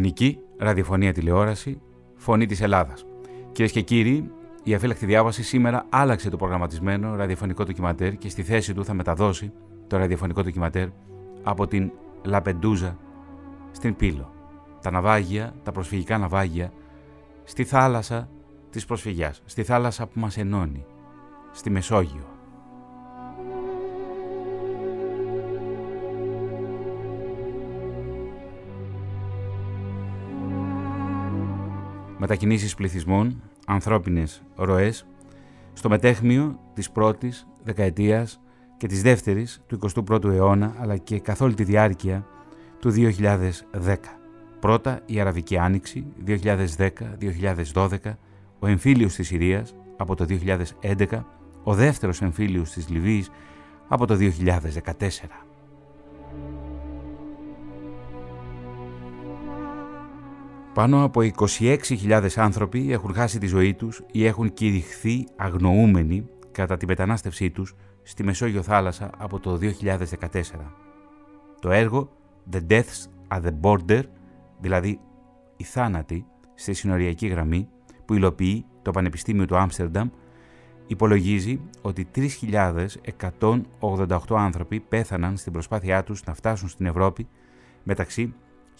Ελληνική ραδιοφωνία τηλεόραση, φωνή της Ελλάδας. Κυρίες και κύριοι, η αφύλακτη διάβαση σήμερα άλλαξε το προγραμματισμένο ραδιοφωνικό ντοκιματέρ και στη θέση του θα μεταδώσει το ραδιοφωνικό ντοκιματέρ από την Λαπεντούζα στην Πύλο. Τα ναυάγια, τα προσφυγικά ναυάγια, στη θάλασσα της προσφυγιάς, στη θάλασσα που μας ενώνει, στη Μεσόγειο. Μετακινήσεις πληθυσμών, ανθρώπινες ροές, στο μετέχμιο της πρώτης δεκαετίας και της δεύτερης του 21ου αιώνα, αλλά και καθ' όλη τη διάρκεια του 2010. Πρώτα η Αραβική Άνοιξη, 2010-2012, ο εμφύλιος της Συρίας από το 2011, ο δεύτερος εμφύλιος της Λιβύης από το 2014. Πάνω από 26.000 άνθρωποι έχουν χάσει τη ζωή τους ή έχουν κηρυχθεί αγνοούμενοι κατά τη μετανάστευσή τους στη Μεσόγειο θάλασσα από το 2014. Το έργο The Deaths at the Border, δηλαδή η θάνατη στη συνοριακή γραμμή που υλοποιεί το Πανεπιστήμιο του Άμστερνταμ, υπολογίζει ότι 3.188 άνθρωποι πέθαναν στην προσπάθειά τους να φτάσουν στην Ευρώπη μεταξύ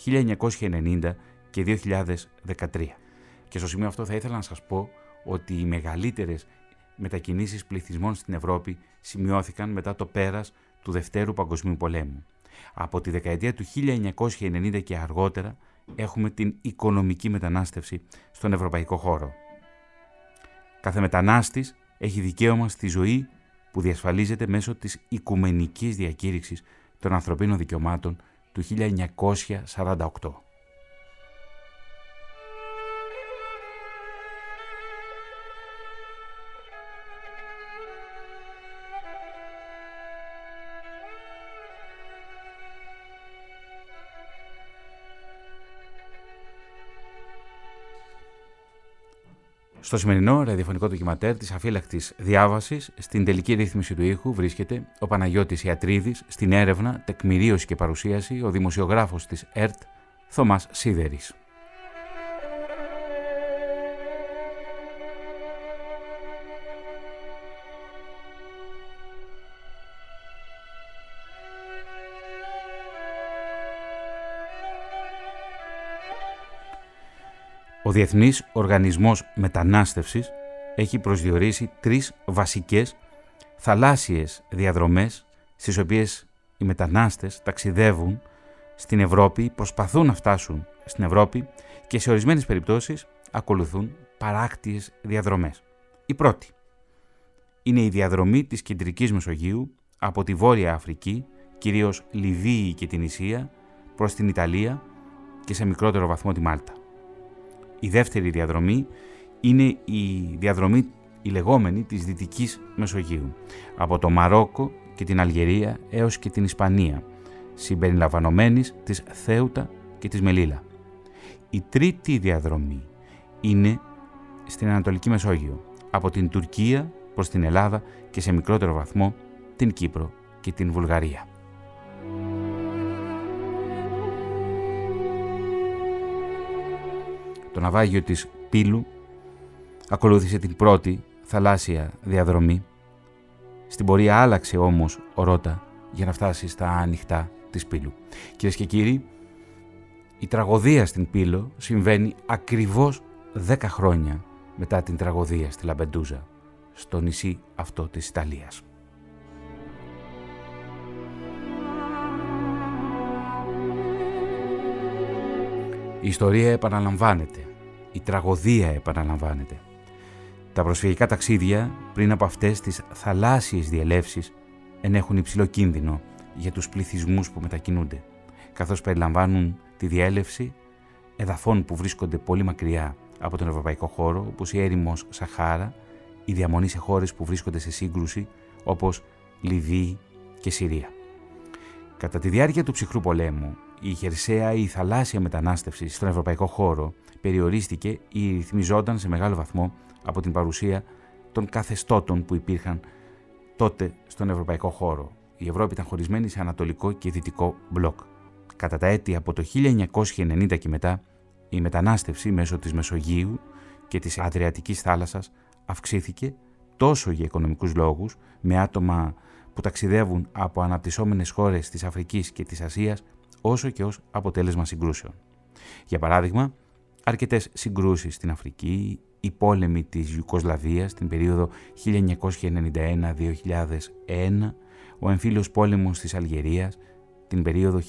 1990 και 2013. Και στο σημείο αυτό θα ήθελα να σας πω ότι οι μεγαλύτερες μετακινήσεις πληθυσμών στην Ευρώπη σημειώθηκαν μετά το πέρας του Δευτέρου Παγκοσμίου Πολέμου. Από τη δεκαετία του 1990 και αργότερα έχουμε την οικονομική μετανάστευση στον ευρωπαϊκό χώρο. Κάθε μετανάστης έχει δικαίωμα στη ζωή που διασφαλίζεται μέσω της Οικουμενικής Διακήρυξης των Ανθρωπίνων Δικαιωμάτων του 1948. Στο σημερινό ραδιοφωνικό ντοκιματέρ της αφύλακτης διάβασης, στην τελική ρύθμιση του ήχου βρίσκεται ο Παναγιώτης Ιατρίδης, στην έρευνα, τεκμηρίωση και παρουσίαση ο δημοσιογράφος της ΕΡΤ Θωμάς Σίδερης. Ο Διεθνής Οργανισμός Μετανάστευσης έχει προσδιορίσει τρεις βασικές θαλάσσιες διαδρομές στις οποίες οι μετανάστες ταξιδεύουν στην Ευρώπη, προσπαθούν να φτάσουν στην Ευρώπη και σε ορισμένες περιπτώσεις ακολουθούν παράκτιες διαδρομές. Η πρώτη είναι η διαδρομή της Κεντρικής Μεσογείου από τη Βόρεια Αφρική, κυρίως Λιβύη και την Ισία, προς την Ιταλία και σε μικρότερο βαθμό τη Μάλτα. Η δεύτερη διαδρομή είναι η διαδρομή η λεγόμενη της Δυτικής Μεσογείου, από το Μαρόκο και την Αλγερία έως και την Ισπανία, συμπεριλαμβανομένης της Θέουτα και της Μελίλα. Η τρίτη διαδρομή είναι στην Ανατολική Μεσόγειο, από την Τουρκία προς την Ελλάδα και σε μικρότερο βαθμό την Κύπρο και την Βουλγαρία. Το ναυάγιο της Πύλου ακολούθησε την πρώτη θαλάσσια διαδρομή. Στην πορεία άλλαξε όμως ο Ρώτα για να φτάσει στα ανοιχτά της Πύλου. Κυρίες και κύριοι, η τραγωδία στην Πύλο συμβαίνει ακριβώς 10 χρόνια μετά την τραγωδία στη Λαμπεντούζα, στο νησί αυτό της Ιταλίας. Η ιστορία επαναλαμβάνεται. Η τραγωδία επαναλαμβάνεται. Τα προσφυγικά ταξίδια πριν από αυτές τις θαλάσσιες διελεύσεις ενέχουν υψηλό κίνδυνο για τους πληθυσμούς που μετακινούνται, καθώς περιλαμβάνουν τη διέλευση εδαφών που βρίσκονται πολύ μακριά από τον ευρωπαϊκό χώρο, όπως η έρημος Σαχάρα, η διαμονή σε χώρες που βρίσκονται σε σύγκρουση, όπως Λιβύη και Συρία. Κατά τη διάρκεια του ψυχρού πολέμου, η χερσαία ή η θαλάσσια μετανάστευση στον ευρωπαϊκό χώρο περιορίστηκε ή ρυθμιζόταν σε μεγάλο βαθμό από την παρουσία των καθεστώτων που υπήρχαν τότε στον ευρωπαϊκό χώρο. Η Ευρώπη ήταν χωρισμένη σε ανατολικό και δυτικό μπλοκ. Κατά τα έτη από το 1990 και μετά, η μετανάστευση μέσω της Μεσογείου και της Αδριατικής θάλασσας αυξήθηκε τόσο για οικονομικούς λόγους, με άτομα που ταξιδεύουν από αναπτυσσόμενες χώρες της Αφρικής και της Ασίας, όσο και ως αποτέλεσμα συγκρούσεων. Για παράδειγμα, αρκετές συγκρούσεις στην Αφρική, οι πόλεμοι της Ιουκοσλαβίας την περίοδο 1991-2001, ο εμφύλιος πόλεμος της Αλγερίας την περίοδο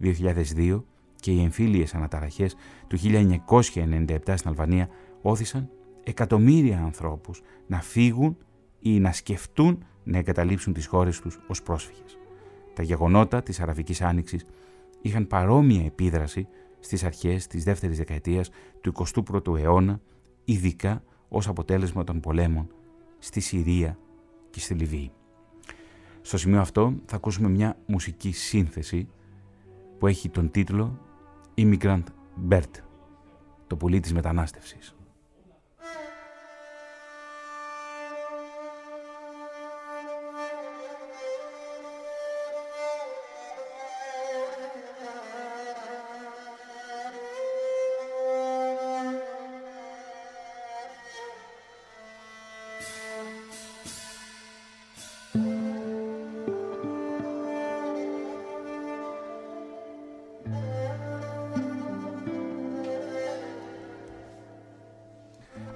1991-2002 και οι εμφύλιες αναταραχές του 1997 στην Αλβανία όθησαν εκατομμύρια ανθρώπους να φύγουν ή να σκεφτούν να εγκαταλείψουν τις χώρες τους ως πρόσφυγες. Τα γεγονότα της Αραβικής Άνοιξης είχαν παρόμοια επίδραση στις αρχές της δεύτερης δεκαετίας του 21ου αιώνα, ειδικά ως αποτέλεσμα των πολέμων στη Συρία και στη Λιβύη. Στο σημείο αυτό θα ακούσουμε μια μουσική σύνθεση που έχει τον τίτλο Immigrant Bird, το πουλί της μετανάστευσης.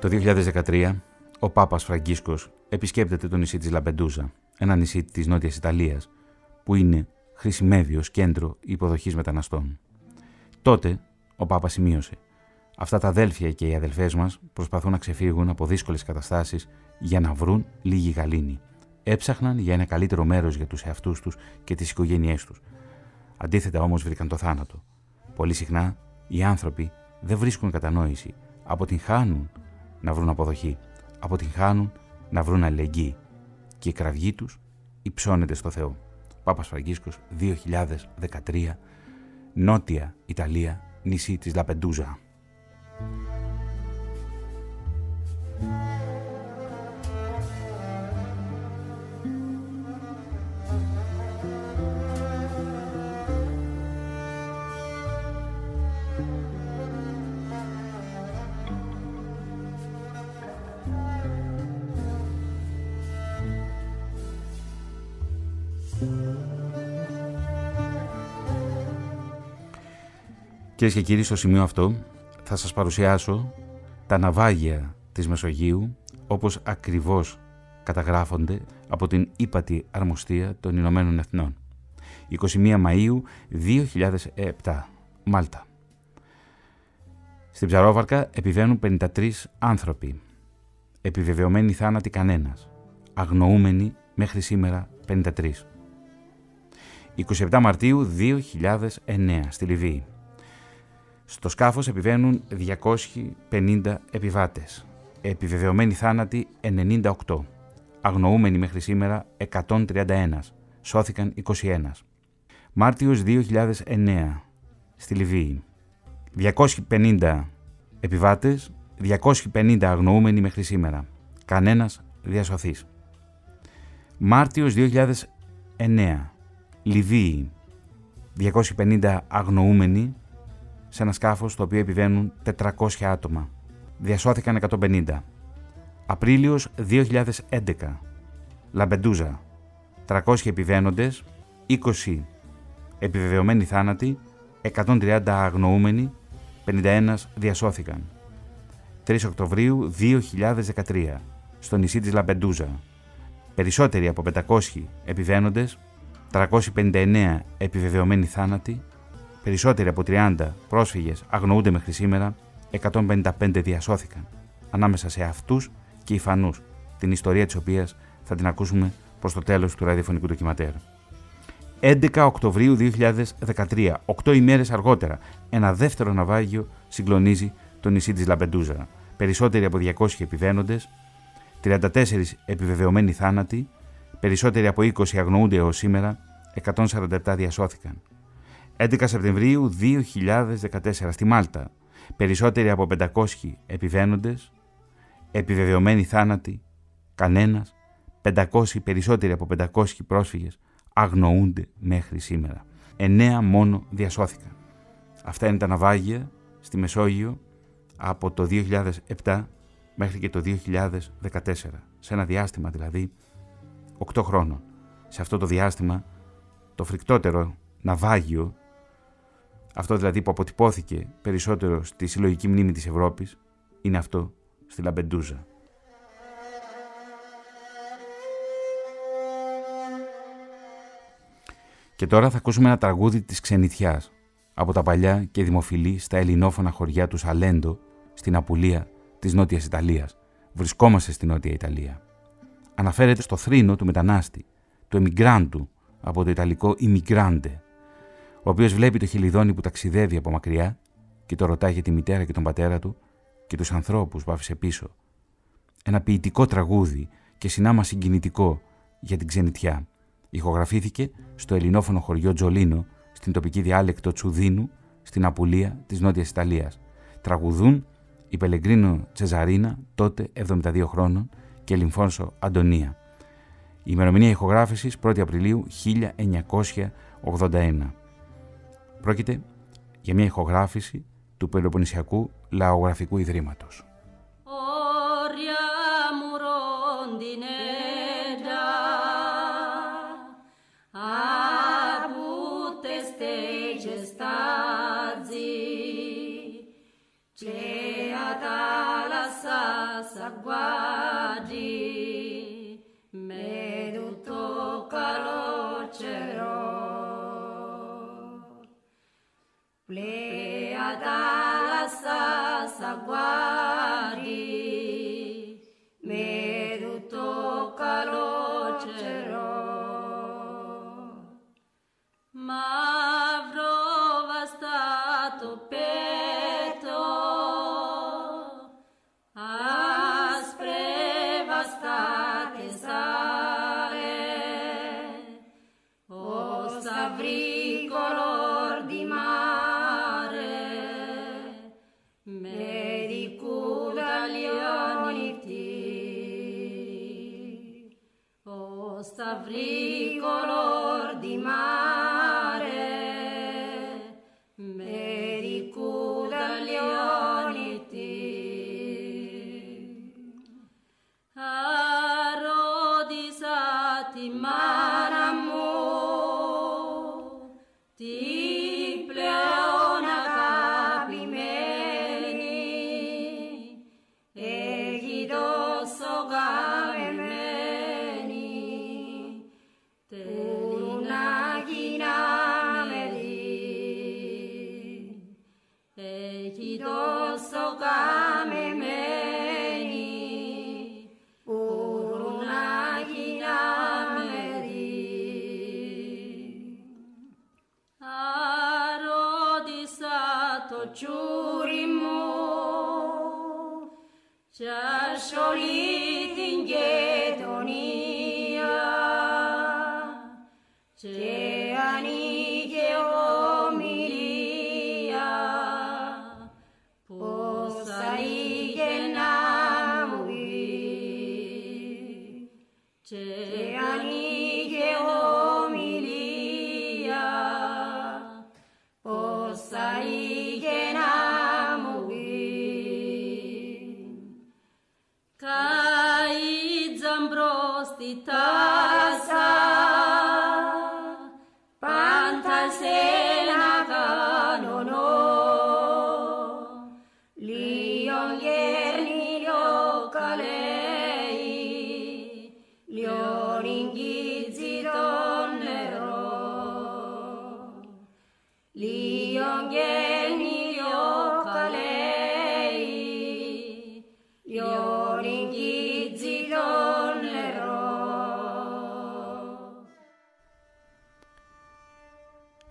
Το 2013, ο Πάπας Φραγκίσκος επισκέπτεται το νησί της Λαμπεντούζα, ένα νησί της Νότιας Ιταλίας, που είναι χρησιμεύει ως κέντρο υποδοχής μεταναστών. Τότε, ο Πάπας σημείωσε «Αυτά τα αδέλφια και οι αδελφές μας προσπαθούν να ξεφύγουν από δύσκολες καταστάσεις για να βρουν λίγη γαλήνη. Έψαχναν για ένα καλύτερο μέρος για τους εαυτούς τους και τις οικογένειές τους. Αντίθετα όμως βρήκαν το θάνατο. Πολύ συχνά οι άνθρωποι δεν βρίσκουν κατανόηση, αποτυγχάνουν να βρουν αποδοχή. Αποτυγχάνουν να βρουν αλληλεγγύη. Και η κραυγή τους υψώνεται στο Θεό. Πάπας Φραγκίσκος 2013 Νότια Ιταλία νησί της Λαπεντούζα. Κυρίες και κύριοι, στο σημείο αυτό θα σας παρουσιάσω τα ναυάγια της Μεσογείου όπως ακριβώς καταγράφονται από την ύπατη αρμοστία των Ηνωμένων Εθνών. 21 Μαΐου 2007, Μάλτα. Στην Ψαρόβαρκα επιβαίνουν 53 άνθρωποι. Επιβεβαιωμένοι θάνατοι κανένας. Αγνοούμενοι μέχρι σήμερα 53. 27 Μαρτίου 2009 στη Λιβύη. Στο σκάφος επιβαίνουν 250 επιβάτες. Επιβεβαιωμένοι θάνατοι 98. Αγνοούμενοι μέχρι σήμερα 131. Σώθηκαν 21. Μάρτιος 2009. Στη Λιβύη. 250 επιβάτες, 250 αγνοούμενοι μέχρι σήμερα. Κανένας διασωθής. Μάρτιος 2009. Λιβύη. 250 αγνοούμενοι, σε ένα σκάφος στο οποίο επιβαίνουν 400 άτομα. Διασώθηκαν 150. Απρίλιος 2011. Λαμπεντούζα. 300 επιβαίνοντες, 20 επιβεβαιωμένοι θάνατοι, 130 αγνοούμενοι, 51 διασώθηκαν. 3 Οκτωβρίου 2013, στο νησί της Λαμπεντούζα. Περισσότεροι από 500 επιβαίνοντες, 359 επιβεβαιωμένοι θάνατοι, Περισσότεροι από 30 πρόσφυγες αγνοούνται μέχρι σήμερα, 155 διασώθηκαν. Ανάμεσα σε αυτούς και οι φανούς, την ιστορία της οποίας θα την ακούσουμε προς το τέλος του ραδιοφωνικού ντοκιματέρ. 11 Οκτωβρίου 2013, 8 ημέρες αργότερα, ένα δεύτερο ναυάγιο συγκλονίζει το νησί της Λαμπεντούζα. Περισσότεροι από 200 επιβαίνοντες, 34 επιβεβαιωμένοι θάνατοι, περισσότεροι από 20 αγνοούνται έως σήμερα, 147 διασώθηκαν. 11 Σεπτεμβρίου 2014 στη Μάλτα. Περισσότεροι από 500 επιβαίνοντες, επιβεβαιωμένοι θάνατοι, κανένας, 500 περισσότεροι από 500 πρόσφυγες αγνοούνται μέχρι σήμερα. εννέα μόνο διασώθηκαν. Αυτά είναι τα ναυάγια στη Μεσόγειο από το 2007 μέχρι και το 2014. Σε ένα διάστημα δηλαδή 8 χρόνων. Σε αυτό το διάστημα το φρικτότερο ναυάγιο, αυτό δηλαδή που αποτυπώθηκε περισσότερο στη συλλογική μνήμη της Ευρώπης, είναι αυτό στη Λαμπεντούζα. Και τώρα θα ακούσουμε ένα τραγούδι της ξενιτιάς από τα παλιά και δημοφιλή στα ελληνόφωνα χωριά του Σαλέντο στην Απουλία της Νότιας Ιταλίας. Βρισκόμαστε στη Νότια Ιταλία. Αναφέρεται στο θρήνο του μετανάστη, του εμιγκράντου από το ιταλικό immigrante, ο οποίος βλέπει το χιλιδόνι που ταξιδεύει από μακριά και το ρωτάει για τη μητέρα και τον πατέρα του και τους ανθρώπους που άφησε πίσω. Ένα ποιητικό τραγούδι και συνάμα συγκινητικό για την ξενιτιά. Ηχογραφήθηκε στο ελληνόφωνο χωριό Τζολίνο, στην τοπική διάλεκτο Τσουδίνου, στην Απουλία της Νότιας Ιταλίας. Τραγουδούν η Πελεγκρίνο Τσεζαρίνα, τότε 72 χρόνων, και Λιμφόνσο Αντωνία. Η ημερομηνία ηχογράφησης 1η Απριλίου 1981. Πρόκειται για μια ηχογράφηση του Πελοποννησιακού Λαογραφικού Ιδρύματος. Ejito sokame meni uruna hinamedi arodisato churimo chashori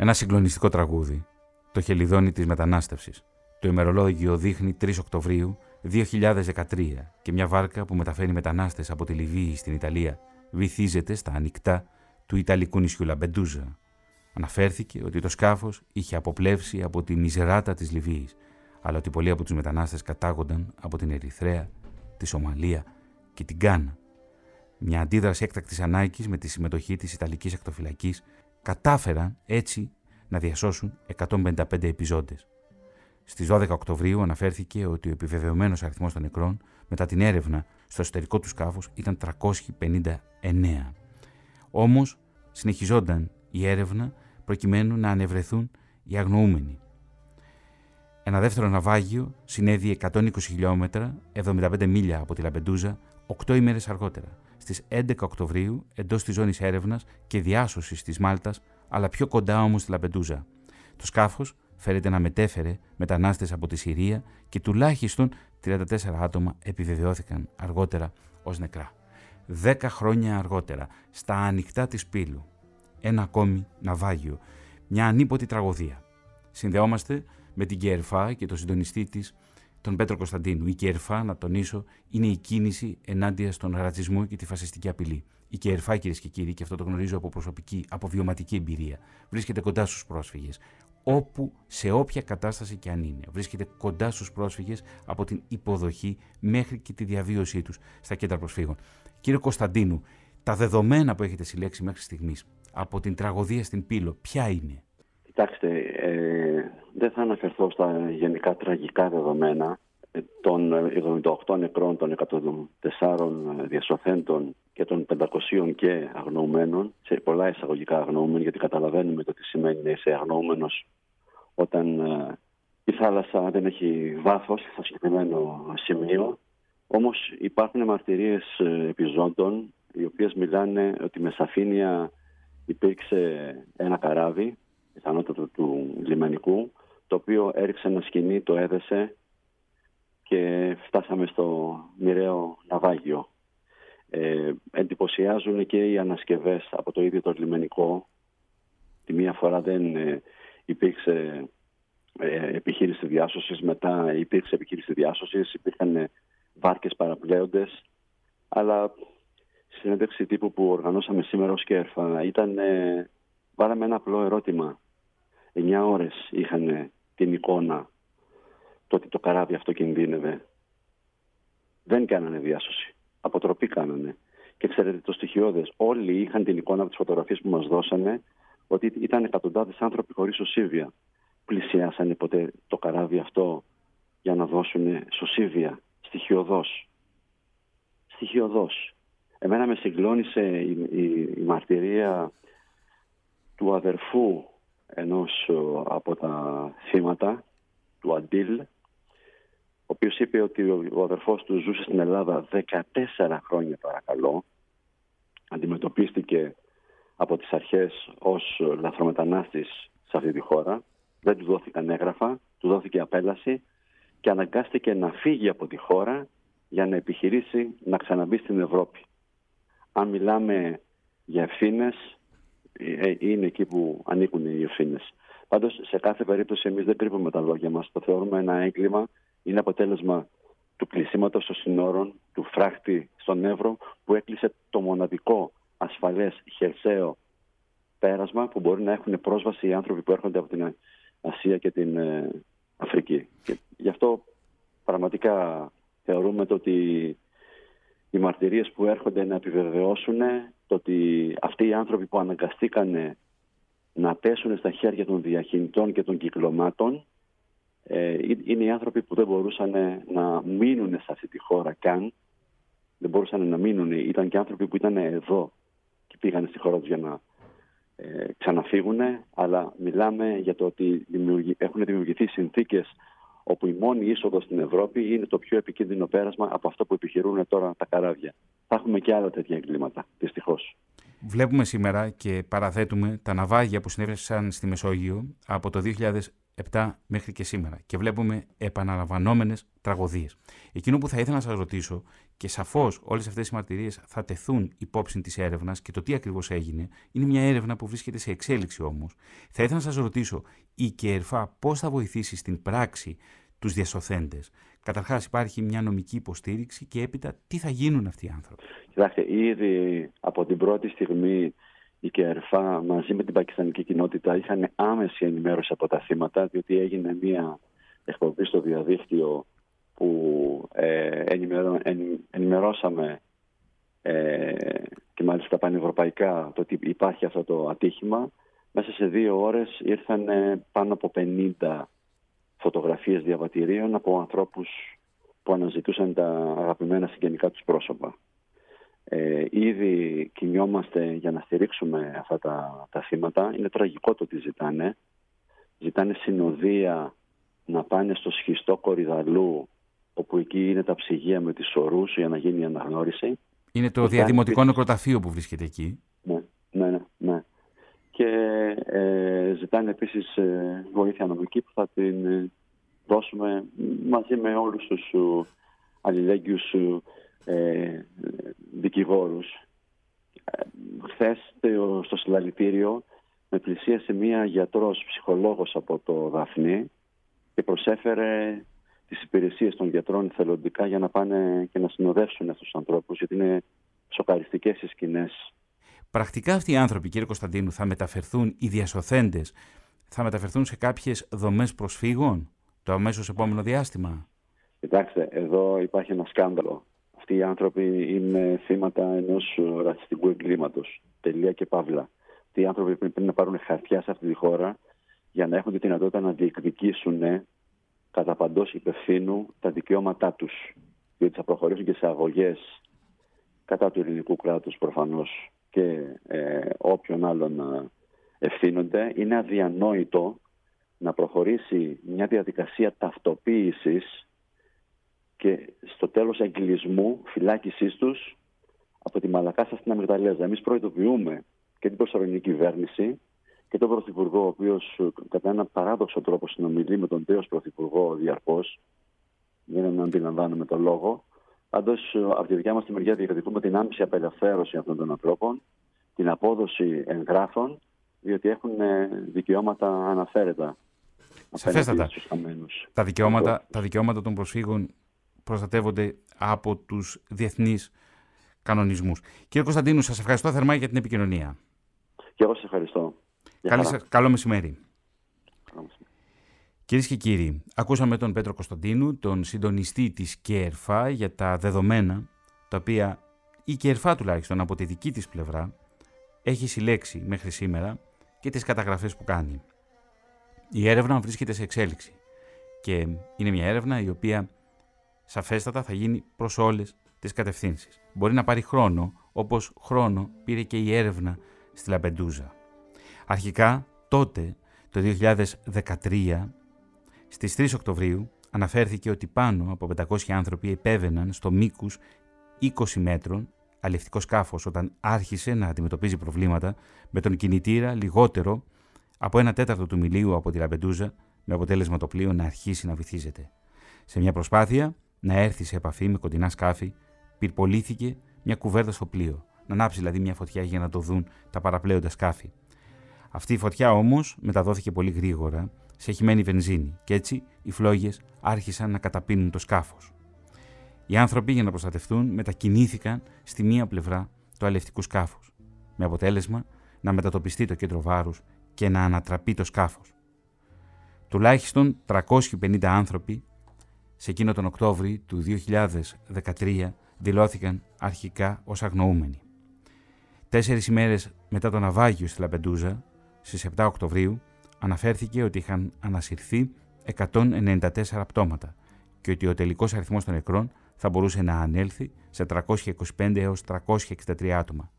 Ένα συγκλονιστικό τραγούδι, το χελιδόνι της μετανάστευσης. Το ημερολόγιο δείχνει 3 Οκτωβρίου 2013 και μια βάρκα που μεταφέρει μετανάστες από τη Λιβύη στην Ιταλία βυθίζεται στα ανοιχτά του Ιταλικού νησιού Λαμπεντούζα. Αναφέρθηκε ότι το σκάφος είχε αποπλέψει από τη μιζεράτα της Λιβύης, αλλά ότι πολλοί από τους μετανάστες κατάγονταν από την Ερυθρέα, τη Σομαλία και την Κάνα. Μια αντίδραση έκτακτης ανάγκης με τη συμμετοχή της Ιταλικής Ακτοφυλακής κατάφεραν έτσι να διασώσουν 155 επιζώντες. Στις 12 Οκτωβρίου αναφέρθηκε ότι ο επιβεβαιωμένος αριθμός των νεκρών μετά την έρευνα στο εσωτερικό του σκάφους ήταν 359. Όμως συνεχιζόταν η έρευνα προκειμένου να ανεβρεθούν οι αγνοούμενοι. Ένα δεύτερο ναυάγιο συνέβη 120 χιλιόμετρα, 75 μίλια από τη Λαμπεντούζα, 8 ημέρες αργότερα, στις 11 Οκτωβρίου, εντός της ζώνης έρευνας και διάσωσης της Μάλτας, αλλά πιο κοντά όμως στη Λαμπεντούζα. Το σκάφος φέρεται να μετέφερε μετανάστες από τη Συρία και τουλάχιστον 34 άτομα επιβεβαιώθηκαν αργότερα ως νεκρά. Δέκα χρόνια αργότερα, στα ανοιχτά της Πύλου, ένα ακόμη ναυάγιο, μια ανίποτη τραγωδία. Συνδεόμαστε με την ΚΕΡΦΑ και το συντονιστή της, τον Πέτρο Κωνσταντίνου. Η ΚΕΡΦΑ, να τονίσω, είναι η κίνηση ενάντια στον ρατσισμό και τη φασιστική απειλή. Η ΚΕΡΦΑ, κυρίες και κύριοι, και αυτό το γνωρίζω από προσωπική, από βιωματική εμπειρία, βρίσκεται κοντά στους πρόσφυγες όπου σε όποια κατάσταση και αν είναι. Βρίσκεται κοντά στους πρόσφυγες από την υποδοχή μέχρι και τη διαβίωσή τους στα κέντρα προσφύγων. Κύριε Κωνσταντίνου, τα δεδομένα που έχετε συλλέξει μέχρι στιγμής από την τραγωδία στην Πύλο, ποια είναι; Κοιτάξτε, ε, δεν θα αναφερθώ στα γενικά τραγικά δεδομένα ε, των 78 νεκρών, των 104 διασωθέντων και των 500 και αγνοωμένων, σε πολλά εισαγωγικά αγνοούμενων, γιατί καταλαβαίνουμε το τι σημαίνει να είσαι αγνοούμενος όταν ε, η θάλασσα δεν έχει βάθος στο συγκεκριμένο σημείο. Όμως υπάρχουν μαρτυρίες ε, επιζώντων οι οποίες μιλάνε ότι με σαφήνεια υπήρξε ένα καράβι, πιθανότατο του λιμανικού, το οποίο έριξε ένα σκηνή, το έδεσε και φτάσαμε στο μοιραίο ναυάγιο. Ε, εντυπωσιάζουν και οι ανασκευές από το ίδιο το λιμενικό. Τη μία φορά δεν ε, υπήρξε ε, επιχείρηση διάσωσης, μετά υπήρξε επιχείρηση διάσωσης, υπήρχαν ε, βάρκες παραπλέοντες, αλλά στη συνέντευξη τύπου που οργανώσαμε σήμερα ως ΚΕΡΦΑ ήταν, ε, βάλαμε ένα απλό ερώτημα. Εννιά ώρες είχαν την εικόνα το ότι το καράβι αυτό κινδύνευε. Δεν κάνανε διάσωση. Αποτροπή κάνανε. Και ξέρετε το στοιχειώδες. Όλοι είχαν την εικόνα από τις φωτογραφίες που μας δώσανε ότι ήταν εκατοντάδες άνθρωποι χωρίς οσίβια. Πλησιάσανε ποτέ το καράβι αυτό για να δώσουν σωσίβια. Στοιχειοδός. Στοιχειοδός. Εμένα με συγκλώνησε η, η, μαρτυρία του αδερφού ενός από τα θύματα, του Αντίλ, ο οποίος είπε ότι ο αδερφός του ζούσε στην Ελλάδα 14 χρόνια παρακαλώ. Αντιμετωπίστηκε από τις αρχές ως λαθρομετανάστης σε αυτή τη χώρα. Δεν του δόθηκαν έγγραφα, του δόθηκε απέλαση και αναγκάστηκε να φύγει από τη χώρα για να επιχειρήσει να ξαναμπεί στην Ευρώπη. Αν μιλάμε για ευθύνες, ε, είναι εκεί που ανήκουν οι ευθύνες. Πάντως σε κάθε περίπτωση εμείς δεν κρύβουμε τα λόγια μας. Το θεωρούμε ένα έγκλημα είναι αποτέλεσμα του κλεισίματος των συνόρων, του φράχτη στον Εύρο που έκλεισε το μοναδικό ασφαλές χερσαίο πέρασμα που μπορεί να έχουν πρόσβαση οι άνθρωποι που έρχονται από την Ασία και την ε, Αφρική. Και γι' αυτό πραγματικά θεωρούμε το ότι οι μαρτυρίες που έρχονται να επιβεβαιώσουν το ότι αυτοί οι άνθρωποι που αναγκαστήκαν να πέσουν στα χέρια των διακινητών και των κυκλωμάτων ε, είναι οι άνθρωποι που δεν μπορούσαν να μείνουν σε αυτή τη χώρα καν. Δεν μπορούσαν να μείνουν. Ήταν και άνθρωποι που ήταν εδώ και πήγαν στη χώρα τους για να ε, ξαναφύγουν. Αλλά μιλάμε για το ότι έχουν δημιουργηθεί συνθήκες όπου η μόνη είσοδος στην Ευρώπη είναι το πιο επικίνδυνο πέρασμα από αυτό που επιχειρούν τώρα τα καράβια. Θα έχουμε και άλλα τέτοια εγκλήματα, δυστυχώς. Βλέπουμε σήμερα και παραθέτουμε τα ναυάγια που συνέβησαν στη Μεσόγειο από το 7 μέχρι και σήμερα και βλέπουμε επαναλαμβανόμενες τραγωδίες. Εκείνο που θα ήθελα να σας ρωτήσω, και σαφώς όλες αυτές οι μαρτυρίες θα τεθούν υπόψη της έρευνας και το τι ακριβώς έγινε, είναι μια έρευνα που βρίσκεται σε εξέλιξη όμως. Θα ήθελα να σας ρωτήσω, η ΚΕΡΦΑ πώς θα βοηθήσει στην πράξη τους διασωθέντες; Καταρχάς, υπάρχει μια νομική υποστήριξη και έπειτα τι θα γίνουν αυτοί οι άνθρωποι; Κοιτάξτε, ήδη από την πρώτη στιγμή η ΚΕΡΦΑ μαζί με την πακιστανική κοινότητα είχαν άμεση ενημέρωση από τα θύματα διότι έγινε μια εκπομπή στο διαδίκτυο που ε, ενημερώσαμε ε, και μάλιστα πανευρωπαϊκά το ότι υπάρχει αυτό το ατύχημα Μέσα σε δύο ώρες ήρθαν πάνω από 50 φωτογραφίες διαβατηρίων από ανθρώπους που αναζητούσαν τα αγαπημένα συγγενικά τους πρόσωπα. Ε, ήδη κινιόμαστε για να στηρίξουμε αυτά τα, τα θύματα. Είναι τραγικό το ότι ζητάνε. Ζητάνε συνοδεία να πάνε στο σχιστό κορυδαλού όπου εκεί είναι τα ψυγεία με τις ορούς για να γίνει η αναγνώριση. Είναι το διαδημοτικό νεκροταφείο που βρίσκεται εκεί. Ναι, ναι, ναι. ναι. Και ε, ζητάνε επίσης ε, βοήθεια νομική που θα την ε, δώσουμε μαζί με όλους τους αλληλέγγυους ε, δικηγόρους. Ε, Χθε στο συλλαλητήριο με πλησίασε μία γιατρός ψυχολόγος από το Δαφνί και προσέφερε τις υπηρεσίες των γιατρών θελοντικά για να πάνε και να συνοδεύσουν αυτούς τους ανθρώπους γιατί είναι σοκαριστικές οι σκηνές. Πρακτικά αυτοί οι άνθρωποι, κύριε Κωνσταντίνου, θα μεταφερθούν, οι διασωθέντες, θα μεταφερθούν σε κάποιες δομές προσφύγων το αμέσως επόμενο διάστημα; Κοιτάξτε, εδώ υπάρχει ένα σκάνδαλο αυτοί οι άνθρωποι είναι θύματα ενός ρατσιστικού εγκλήματος. Τελεία και παύλα. Αυτοί οι άνθρωποι πρέπει να πάρουν χαρτιά σε αυτή τη χώρα για να έχουν τη δυνατότητα να διεκδικήσουν κατά παντός υπευθύνου τα δικαιώματά τους. Διότι θα προχωρήσουν και σε αγωγές κατά του ελληνικού κράτους προφανώς και ε, όποιον άλλον ε, ευθύνονται. Είναι αδιανόητο να προχωρήσει μια διαδικασία ταυτοποίησης και στο τέλος εγκλισμού φυλάκισής τους από τη Μαλακάσα στην Αμυγδαλέζα. Εμείς προειδοποιούμε και την προσωρινή κυβέρνηση και τον Πρωθυπουργό, ο οποίος κατά έναν παράδοξο τρόπο συνομιλεί με τον τέος Πρωθυπουργό διαρκώς. Δεν αντιλαμβάνουμε τον λόγο. Πάντως, από τη δικιά μας τη μεριά, διεκδικούμε την άμεση απελευθέρωση αυτών των ανθρώπων, την απόδοση εγγράφων, διότι έχουν ε, δικαιώματα αναφέρετα. Σαφέστατα. Τα δικαιώματα, τα δικαιώματα των προσφύγων προστατεύονται από τους διεθνείς κανονισμούς. Κύριε Κωνσταντίνου, σας ευχαριστώ θερμά για την επικοινωνία. Και εγώ σας ευχαριστώ. Καλή, καλό μεσημέρι. Κυρίες και κύριοι, ακούσαμε τον Πέτρο Κωνσταντίνου, τον συντονιστή της ΚΕΡΦΑ για τα δεδομένα, τα οποία η ΚΕΡΦΑ τουλάχιστον από τη δική της πλευρά έχει συλλέξει μέχρι σήμερα και τις καταγραφές που κάνει. Η έρευνα βρίσκεται σε εξέλιξη και είναι μια έρευνα η οποία σαφέστατα θα γίνει προς όλες τις κατευθύνσεις. Μπορεί να πάρει χρόνο, όπως χρόνο πήρε και η έρευνα στη Λαμπεντούζα. Αρχικά, τότε, το 2013, στις 3 Οκτωβρίου, αναφέρθηκε ότι πάνω από 500 άνθρωποι επέβαιναν στο μήκους 20 μέτρων αλιευτικό σκάφος όταν άρχισε να αντιμετωπίζει προβλήματα με τον κινητήρα λιγότερο από ένα τέταρτο του μιλίου από τη Λαμπεντούζα με αποτέλεσμα το πλοίο να αρχίσει να βυθίζεται. Σε μια προσπάθεια να έρθει σε επαφή με κοντινά σκάφη, πυρπολήθηκε μια κουβέρτα στο πλοίο, να ανάψει δηλαδή μια φωτιά για να το δουν τα παραπλέοντα σκάφη. Αυτή η φωτιά όμως μεταδόθηκε πολύ γρήγορα σε χυμένη βενζίνη και έτσι οι φλόγες άρχισαν να καταπίνουν το σκάφος. Οι άνθρωποι για να προστατευτούν μετακινήθηκαν στη μία πλευρά του αλευτικού σκάφους, με αποτέλεσμα να μετατοπιστεί το κέντρο βάρους και να ανατραπεί το σκάφος. Τουλάχιστον 350 άνθρωποι σε εκείνο τον Οκτώβρη του 2013 δηλώθηκαν αρχικά ως αγνοούμενοι. Τέσσερις ημέρες μετά το ναυάγιο στη Λαπεντούζα, στις 7 Οκτωβρίου, αναφέρθηκε ότι είχαν ανασυρθεί 194 πτώματα και ότι ο τελικός αριθμός των νεκρών θα μπορούσε να ανέλθει σε 325 έως 363 άτομα.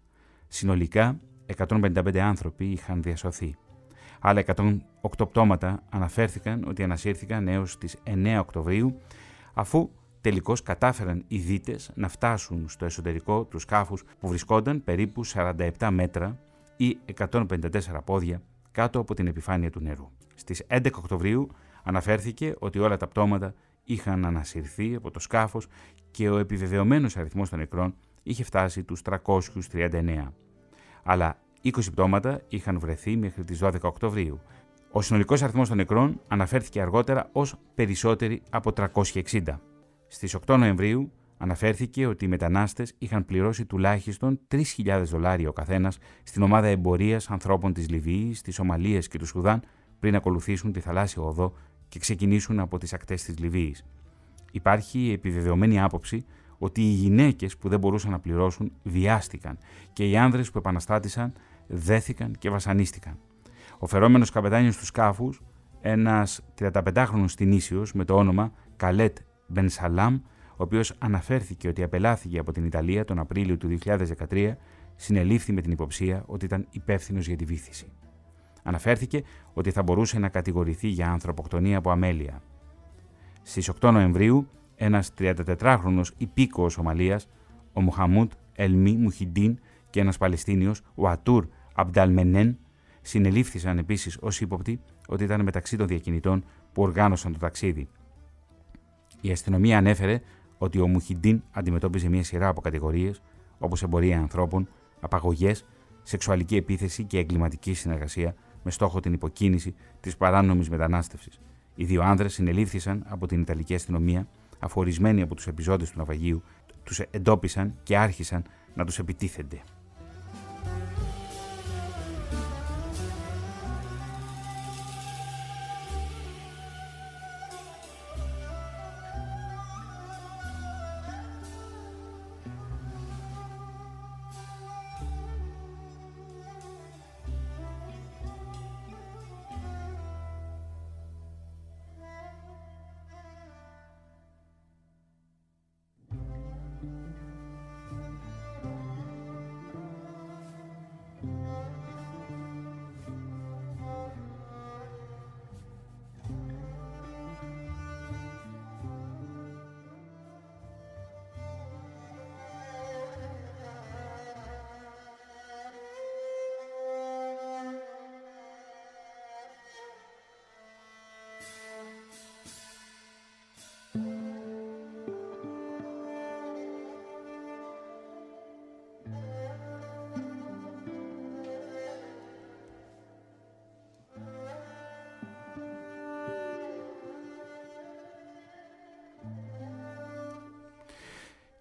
Συνολικά, 155 άνθρωποι είχαν διασωθεί. Άλλα 108 πτώματα αναφέρθηκαν ότι ανασύρθηκαν έως τις 9 Οκτωβρίου αφού τελικώς κατάφεραν οι δίτες να φτάσουν στο εσωτερικό τους σκάφους που βρισκόνταν περίπου 47 μέτρα ή 154 πόδια κάτω από την επιφάνεια του νερού. Στις 11 Οκτωβρίου αναφέρθηκε ότι όλα τα πτώματα είχαν ανασυρθεί από το σκάφος και ο επιβεβαιωμένος αριθμός των νεκρών είχε φτάσει τους 339. Αλλά 20 πτώματα είχαν βρεθεί μέχρι τις 12 Οκτωβρίου. Ο συνολικός αριθμός των νεκρών αναφέρθηκε αργότερα ως περισσότεροι από 360. Στις 8 Νοεμβρίου αναφέρθηκε ότι οι μετανάστες είχαν πληρώσει τουλάχιστον 3.000 δολάρια ο καθένας στην ομάδα εμπορίας ανθρώπων της Λιβύης, της Ομαλίας και του Σουδάν πριν ακολουθήσουν τη θαλάσσια οδό και ξεκινήσουν από τις ακτές της Λιβύης. Υπάρχει επιβεβαιωμένη άποψη ότι οι γυναίκες που δεν μπορούσαν να πληρώσουν βιάστηκαν και οι άνδρες που επαναστάτησαν δέθηκαν και βασανίστηκαν. Ο φερόμενος καπετάνιος του σκάφους, ένας 35χρονο Τινήσιος με το όνομα Καλέτ Μπενσαλάμ, ο οποίος αναφέρθηκε ότι απελάθηκε από την Ιταλία τον Απρίλιο του 2013, συνελήφθη με την υποψία ότι ήταν υπεύθυνος για τη βήθηση. Αναφέρθηκε ότι θα μπορούσε να κατηγορηθεί για ανθρωποκτονία από αμέλεια. Στις 8 Νοεμβρίου, ένας 34χρονο υπήκοος Σομαλία, ο Μουχαμούτ Ελμί Μουχιντίν και ένας Παλαιστίνιος, ο Ατούρ Αμπταλμενέν, συνελήφθησαν επίσης ως ύποπτοι ότι ήταν μεταξύ των διακινητών που οργάνωσαν το ταξίδι. Η αστυνομία ανέφερε ότι ο Μουχιντίν αντιμετώπιζε μια σειρά από κατηγορίες όπως εμπορία ανθρώπων, απαγωγές, σεξουαλική επίθεση και εγκληματική συνεργασία με στόχο την υποκίνηση της παράνομης μετανάστευσης. Οι δύο άνδρες συνελήφθησαν από την Ιταλική αστυνομία, αφορισμένοι από τους επιζώντες του ναυαγίου, τους εντόπισαν και άρχισαν να τους επιτίθενται.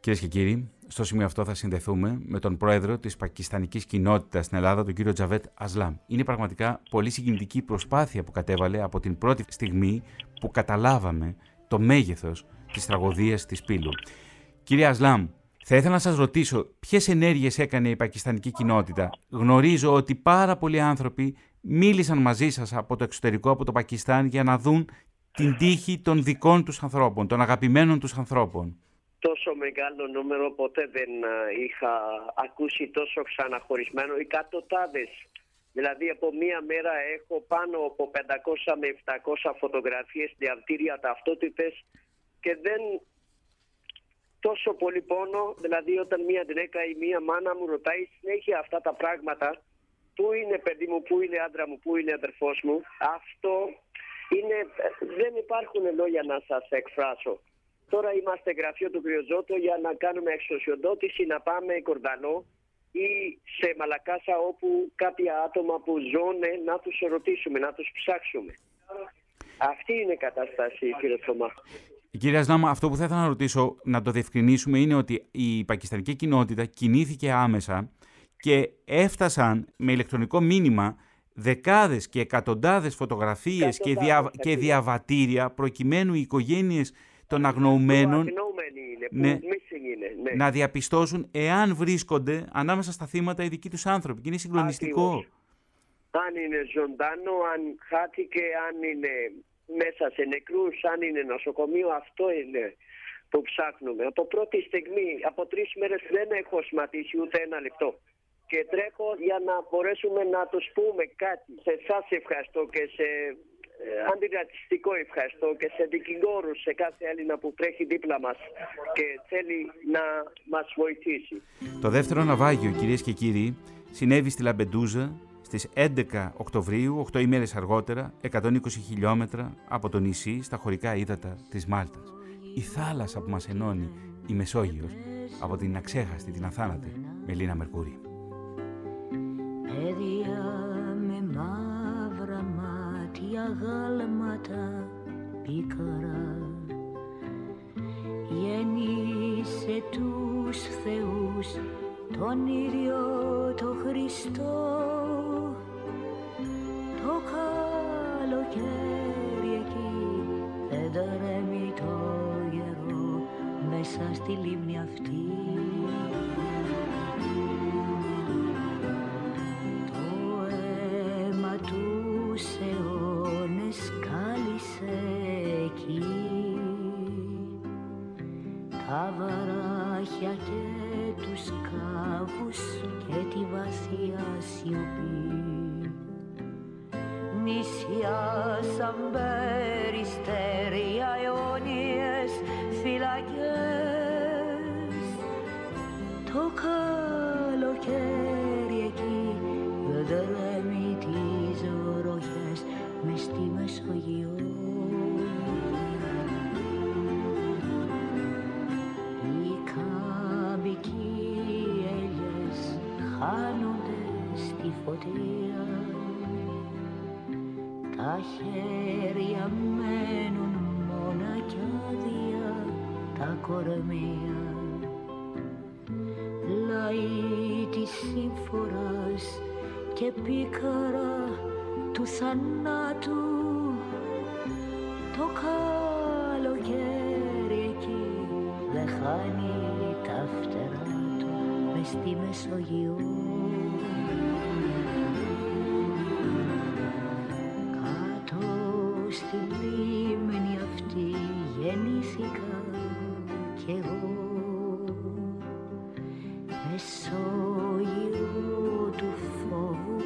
Κυρίες και κύριοι, στο σημείο αυτό θα συνδεθούμε με τον πρόεδρο της πακιστανικής κοινότητας στην Ελλάδα, τον κύριο Τζαβέτ Ασλάμ. Είναι πραγματικά πολύ συγκινητική προσπάθεια που κατέβαλε από την πρώτη στιγμή που καταλάβαμε το μέγεθος της τραγωδίας της Πύλου. Κύριε Ασλάμ, θα ήθελα να σας ρωτήσω ποιες ενέργειες έκανε η πακιστανική κοινότητα. Γνωρίζω ότι πάρα πολλοί άνθρωποι μίλησαν μαζί σας από το εξωτερικό, από το Πακιστάν, για να δουν την τύχη των δικών τους ανθρώπων, των αγαπημένων τους ανθρώπων τόσο μεγάλο νούμερο ποτέ δεν είχα ακούσει τόσο ξαναχωρισμένο. Εκατοντάδες. Δηλαδή από μία μέρα έχω πάνω από 500 με 700 φωτογραφίες, διαβτήρια, ταυτότητες και δεν τόσο πολύ πόνο. Δηλαδή όταν μία γυναίκα ή μία μάνα μου ρωτάει συνέχεια αυτά τα πράγματα πού είναι παιδί μου, πού είναι άντρα μου, πού είναι αδερφός μου. Αυτό είναι, δεν υπάρχουν λόγια να σας εκφράσω. Τώρα είμαστε γραφείο του Κρυοζότο για να κάνουμε εξωσιοδότηση να πάμε Κορδανό ή σε Μαλακάσα όπου κάποια άτομα που ζώνε να τους ρωτήσουμε, να τους ψάξουμε. Αυτή είναι η κατάσταση κύριε Θωμά. Κύριε Ασλάμα, αυτό που θα ήθελα να ρωτήσω, να το διευκρινίσουμε, είναι ότι η πακιστανική κοινότητα κινήθηκε άμεσα και έφτασαν με ηλεκτρονικό μήνυμα δεκάδες και εκατοντάδες φωτογραφίες και, δια... και διαβατήρια προκειμένου οι οικογένειες των αγνοουμένων ναι, ναι. να διαπιστώσουν εάν βρίσκονται ανάμεσα στα θύματα οι δικοί τους άνθρωποι. Και είναι συγκλονιστικό. Αν είναι ζωντανό, αν χάθηκε, αν είναι μέσα σε νεκρούς, αν είναι νοσοκομείο, αυτό είναι που ψάχνουμε. Από πρώτη στιγμή, από τρεις μέρες δεν έχω σματίσει ούτε ένα λεπτό. Και τρέχω για να μπορέσουμε να τους πούμε κάτι. Σε εσάς ευχαριστώ και σε ε, αντιρατσιστικό ευχαριστώ και σε δικηγόρους σε κάθε Έλληνα που τρέχει δίπλα μας και θέλει να μας βοηθήσει. Το δεύτερο ναυάγιο, κυρίες και κύριοι, συνέβη στη Λαμπεντούζα στις 11 Οκτωβρίου, 8 ημέρες αργότερα, 120 χιλιόμετρα από το νησί στα χωρικά ύδατα της Μάλτας. Η θάλασσα που μας ενώνει, η Μεσόγειος, από την αξέχαστη, την αθάνατη Μελίνα Μερκούρη. Γάλματα πίκαρα γέννησε τους θεούς τον ίδιο το Χριστό. Το καλοκαίρι εκεί δεν τρέμει το γερό μέσα στη λίμνη αυτή μάτια και τους κάβους και τη βασιά σιωπή. Νησιά σαν περιστέρια αιώνια τα χέρια μένουν μόνα κι άδεια τα κορμία. Λαοί της σύμφορας και πίκαρα του θανάτου. Το καλοκαίρι εκεί δεν χάνει τα φτερά του μες στη Μεσογείο γεννήθηκα κι εγώ Μεσόγειο του φόβου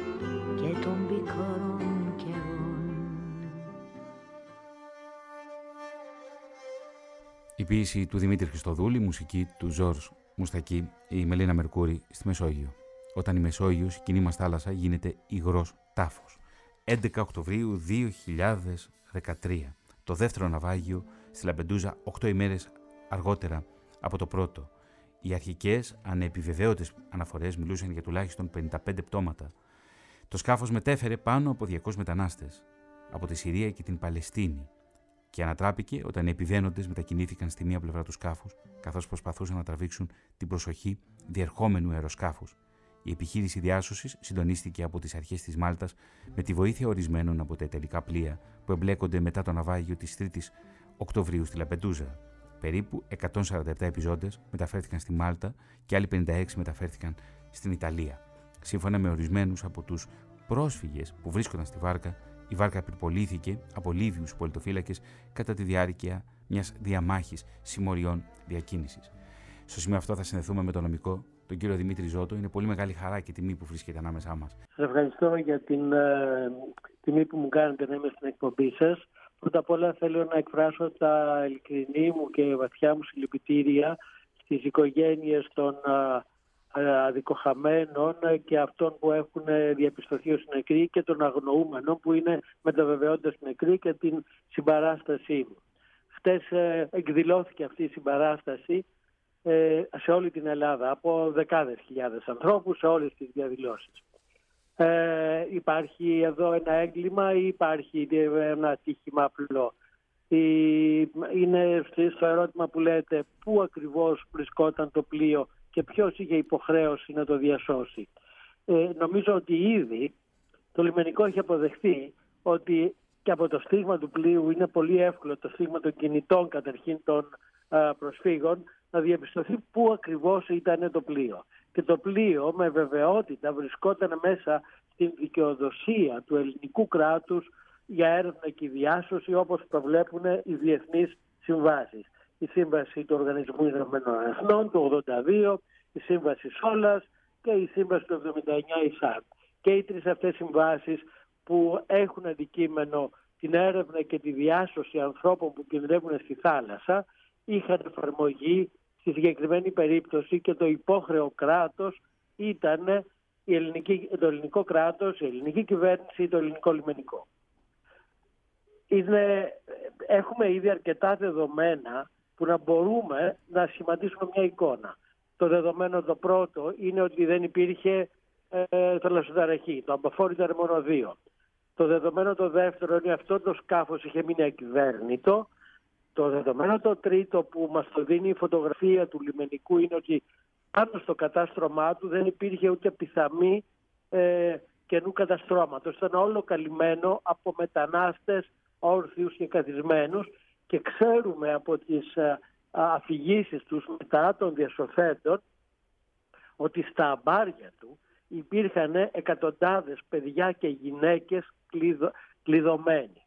και των πικρών καιρών Η ποίηση του Δημήτρη Χριστοδούλη, μουσική του Ζόρς Μουστακή, η Μελίνα Μερκούρη στη Μεσόγειο. Όταν η Μεσόγειος, η κοινή μας θάλασσα, γίνεται υγρός τάφος. 11 Οκτωβρίου 2013. Το δεύτερο ναυάγιο στη Λαμπεντούζα 8 ημέρες αργότερα από το πρώτο. Οι αρχικές ανεπιβεβαίωτες αναφορές μιλούσαν για τουλάχιστον 55 πτώματα. Το σκάφος μετέφερε πάνω από 200 μετανάστες από τη Συρία και την Παλαιστίνη και ανατράπηκε όταν οι επιβαίνοντες μετακινήθηκαν στη μία πλευρά του σκάφους καθώς προσπαθούσαν να τραβήξουν την προσοχή διερχόμενου αεροσκάφους. Η επιχείρηση διάσωσης συντονίστηκε από τις αρχές της Μάλτας με τη βοήθεια ορισμένων από τα τελικά πλοία που εμπλέκονται μετά το ναυάγιο της 3η Οκτωβρίου στη Λαπεντούζα. Περίπου 147 επιζώντες μεταφέρθηκαν στη Μάλτα και άλλοι 56 μεταφέρθηκαν στην Ιταλία. Σύμφωνα με ορισμένους από τους πρόσφυγες που βρίσκονταν στη βάρκα, η βάρκα πυρπολήθηκε από Λίβιους πολιτοφύλακες κατά τη διάρκεια μιας διαμάχης συμμοριών διακίνησης. Στο σημείο αυτό θα συνδεθούμε με τον νομικό, τον κύριο Δημήτρη Ζώτο. Είναι πολύ μεγάλη χαρά και τιμή που βρίσκεται ανάμεσά μας. Σας ευχαριστώ για την ε, τιμή που μου κάνετε να είμαι στην εκπομπή σας. Πρώτα απ' όλα θέλω να εκφράσω τα ειλικρινή μου και βαθιά μου συλληπιτήρια στις οικογένειες των αδικοχαμένων και αυτών που έχουν διαπιστωθεί ως νεκροί και των αγνοούμενων που είναι με τα βεβαιότητες νεκροί και την συμπαράστασή μου. Χτες ε, εκδηλώθηκε αυτή η συμπαράσταση ε, σε όλη την Ελλάδα από δεκάδες χιλιάδες ανθρώπους σε όλες τις διαδηλώσεις. Ε, υπάρχει εδώ ένα έγκλημα ή υπάρχει ένα ατύχημα απλό; Είναι στο ερώτημα που λέτε πού ακριβώς βρισκόταν το πλοίο και ποιος είχε υποχρέωση να το διασώσει; Ε, νομίζω ότι ήδη το λιμενικό έχει αποδεχθεί ότι και από το στίγμα του πλοίου είναι πολύ εύκολο το στίγμα των κινητών καταρχήν των προσφύγων να διαπιστωθεί πού ακριβώς ήταν το πλοίο και το πλοίο με βεβαιότητα βρισκόταν μέσα στην δικαιοδοσία του ελληνικού κράτους για έρευνα και διάσωση όπως προβλέπουν οι διεθνείς συμβάσεις. Η Σύμβαση του Οργανισμού Ηνωμένων Εθνών του 82, η Σύμβαση Σόλας και η Σύμβαση του 79 ΙΣΑΡ. Και οι τρεις αυτές συμβάσεις που έχουν αντικείμενο την έρευνα και τη διάσωση ανθρώπων που κινδυνεύουν στη θάλασσα είχαν εφαρμογή Στη συγκεκριμένη περίπτωση και το υπόχρεο κράτος ήταν η ελληνική, το ελληνικό κράτος, η ελληνική κυβέρνηση, το ελληνικό λιμενικό. Είναι, έχουμε ήδη αρκετά δεδομένα που να μπορούμε να σχηματίσουμε μια εικόνα. Το δεδομένο το πρώτο είναι ότι δεν υπήρχε ε, θαλασσοταραχή. Το αμπαφόρ ήταν μόνο δύο. Το δεδομένο το δεύτερο είναι αυτό το σκάφος είχε μείνει ακυβέρνητο το δεδομένο το τρίτο που μας το δίνει η φωτογραφία του λιμενικού είναι ότι πάνω στο κατάστρωμά του δεν υπήρχε ούτε πιθαμή ε, καινού καταστρώματος. Ήταν όλο καλυμμένο από μετανάστες όρθιους και καθισμένους και ξέρουμε από τις ε, αφηγήσεις τους μετά των διασωθέντων ότι στα αμπάρια του υπήρχαν εκατοντάδες παιδιά και γυναίκες κλειδωμένοι.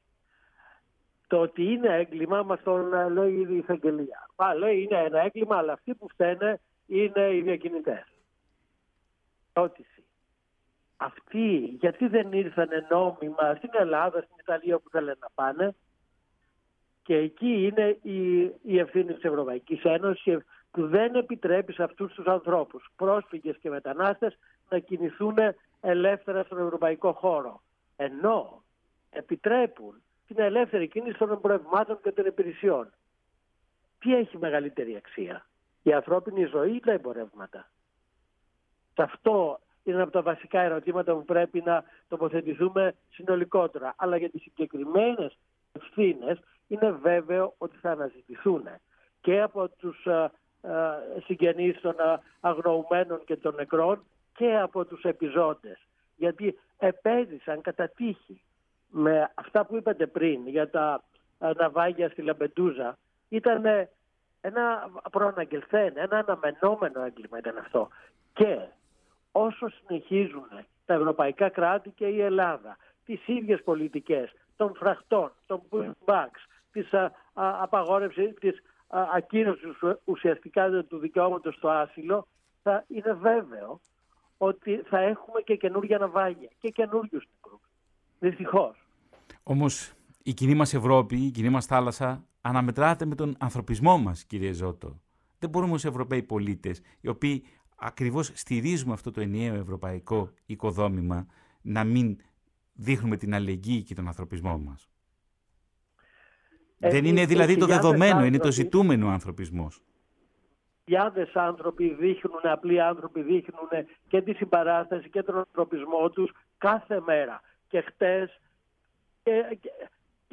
Το ότι είναι έγκλημα μας το λέει η εισαγγελία. Μα λέει είναι ένα έγκλημα, αλλά αυτοί που φταίνε είναι οι διακινητές. Ερώτηση. αυτοί γιατί δεν ήρθαν νόμιμα στην Ελλάδα, στην Ιταλία που θέλουν να πάνε και εκεί είναι η, η ευθύνη της Ευρωπαϊκής Ένωσης που δεν επιτρέπει σε αυτούς τους ανθρώπους, πρόσφυγες και μετανάστες, να κινηθούν ελεύθερα στον ευρωπαϊκό χώρο. Ενώ επιτρέπουν την ελεύθερη κίνηση των εμπορευμάτων και των υπηρεσιών. Τι έχει μεγαλύτερη αξία, η ανθρώπινη ζωή ή τα εμπορεύματα; Σε αυτό είναι από τα βασικά ερωτήματα που πρέπει να τοποθετηθούμε συνολικότερα. Αλλά για τις συγκεκριμένες ευθύνες είναι βέβαιο ότι θα αναζητηθούν και από τους ε, ε, συγγενείς των ε, αγνοουμένων και των νεκρών και από τους επιζώντες. Γιατί επέζησαν κατά τύχη με αυτά που είπατε πριν για τα ναυάγια στη Λαμπεντούζα ήταν ένα προαναγγελθέν, ένα αναμενόμενο έγκλημα ήταν αυτό. Και όσο συνεχίζουν τα ευρωπαϊκά κράτη και η Ελλάδα τις ίδιες πολιτικές των φραχτών, των pushbacks, της απαγόρευσης, της ακύρωσης ουσιαστικά του δικαιώματος στο άσυλο, θα είναι βέβαιο ότι θα έχουμε και καινούργια ναυάγια και καινούριους νεκρούς. Δυστυχώς. Όμως η κοινή μας Ευρώπη, η κοινή μας θάλασσα αναμετράται με τον ανθρωπισμό μας, κύριε Ζώτο. Δεν μπορούμε ως Ευρωπαίοι πολίτες, οι οποίοι ακριβώς στηρίζουμε αυτό το ενιαίο ευρωπαϊκό οικοδόμημα, να μην δείχνουμε την αλληλεγγύη και τον ανθρωπισμό μας. Δεν είναι δηλαδή το δεδομένο, είναι το ζητούμενο ο ανθρωπισμός. Χιλιάδε άνθρωποι δείχνουν, απλοί άνθρωποι δείχνουν και τη συμπαράσταση και τον ανθρωπισμό τους κάθε μέρα. Και χτες και,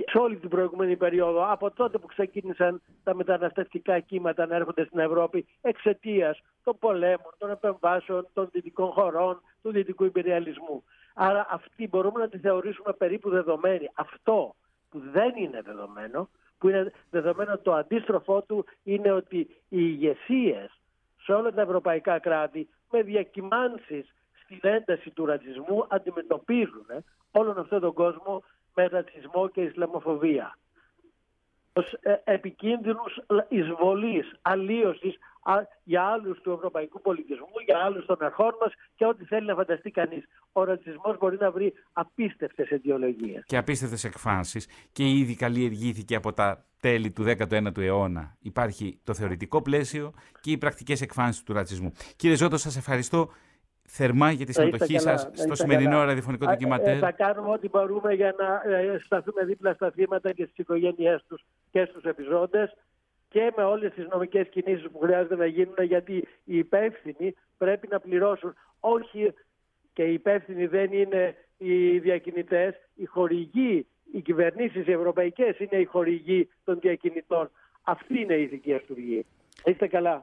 σε όλη την προηγούμενη περίοδο, από τότε που ξεκίνησαν τα μεταναστευτικά κύματα να έρχονται στην Ευρώπη εξαιτίας των πολέμων, των επεμβάσεων των δυτικών χωρών, του δυτικού υπεριαλισμού. Άρα αυτή μπορούμε να τη θεωρήσουμε περίπου δεδομένη. Αυτό που δεν είναι δεδομένο, που είναι δεδομένο το αντίστροφό του, είναι ότι οι ηγεσίες σε όλα τα ευρωπαϊκά κράτη με διακυμάνσεις στην ένταση του ρατσισμού αντιμετωπίζουν όλον αυτόν τον κόσμο με ρατσισμό και Ισλαμοφοβία. Ως ε, επικίνδυνους εισβολής, αλλίωσης για άλλους του ευρωπαϊκού πολιτισμού, για άλλους των αρχών μας και ό,τι θέλει να φανταστεί κανείς. Ο ρατσισμός μπορεί να βρει απίστευτες αιτιολογίες. Και απίστευτες εκφάνσεις και ήδη καλλιεργήθηκε από τα τέλη του 19ου αιώνα. Υπάρχει το θεωρητικό πλαίσιο και οι πρακτικές εκφάνσεις του ρατσισμού. Κύριε Ζώτο, σας ευχαριστώ θερμά για τη συμμετοχή σας στο σημερινό ραδιοφωνικό ντοκιματέρ. Θα κάνουμε ό,τι μπορούμε για να ε, σταθούμε δίπλα στα θύματα και στις οικογένειές τους και στους επιζώντες και με όλες τις νομικές κινήσεις που χρειάζεται να γίνουν γιατί οι υπεύθυνοι πρέπει να πληρώσουν. Όχι και οι υπεύθυνοι δεν είναι οι διακινητές, οι χορηγοί, οι κυβερνήσεις οι ευρωπαϊκές είναι οι χορηγοί των διακινητών. Αυτή είναι η ηθική αυτούργη. Είστε καλά.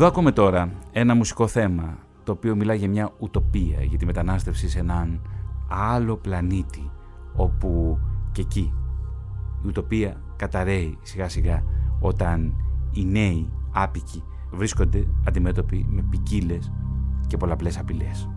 Εδώ ακούμε τώρα ένα μουσικό θέμα το οποίο μιλά για μια ουτοπία, για τη μετανάστευση σε έναν άλλο πλανήτη όπου και εκεί η ουτοπία καταραίει σιγά σιγά όταν οι νέοι άπικοι βρίσκονται αντιμέτωποι με ποικίλες και πολλαπλές απειλές.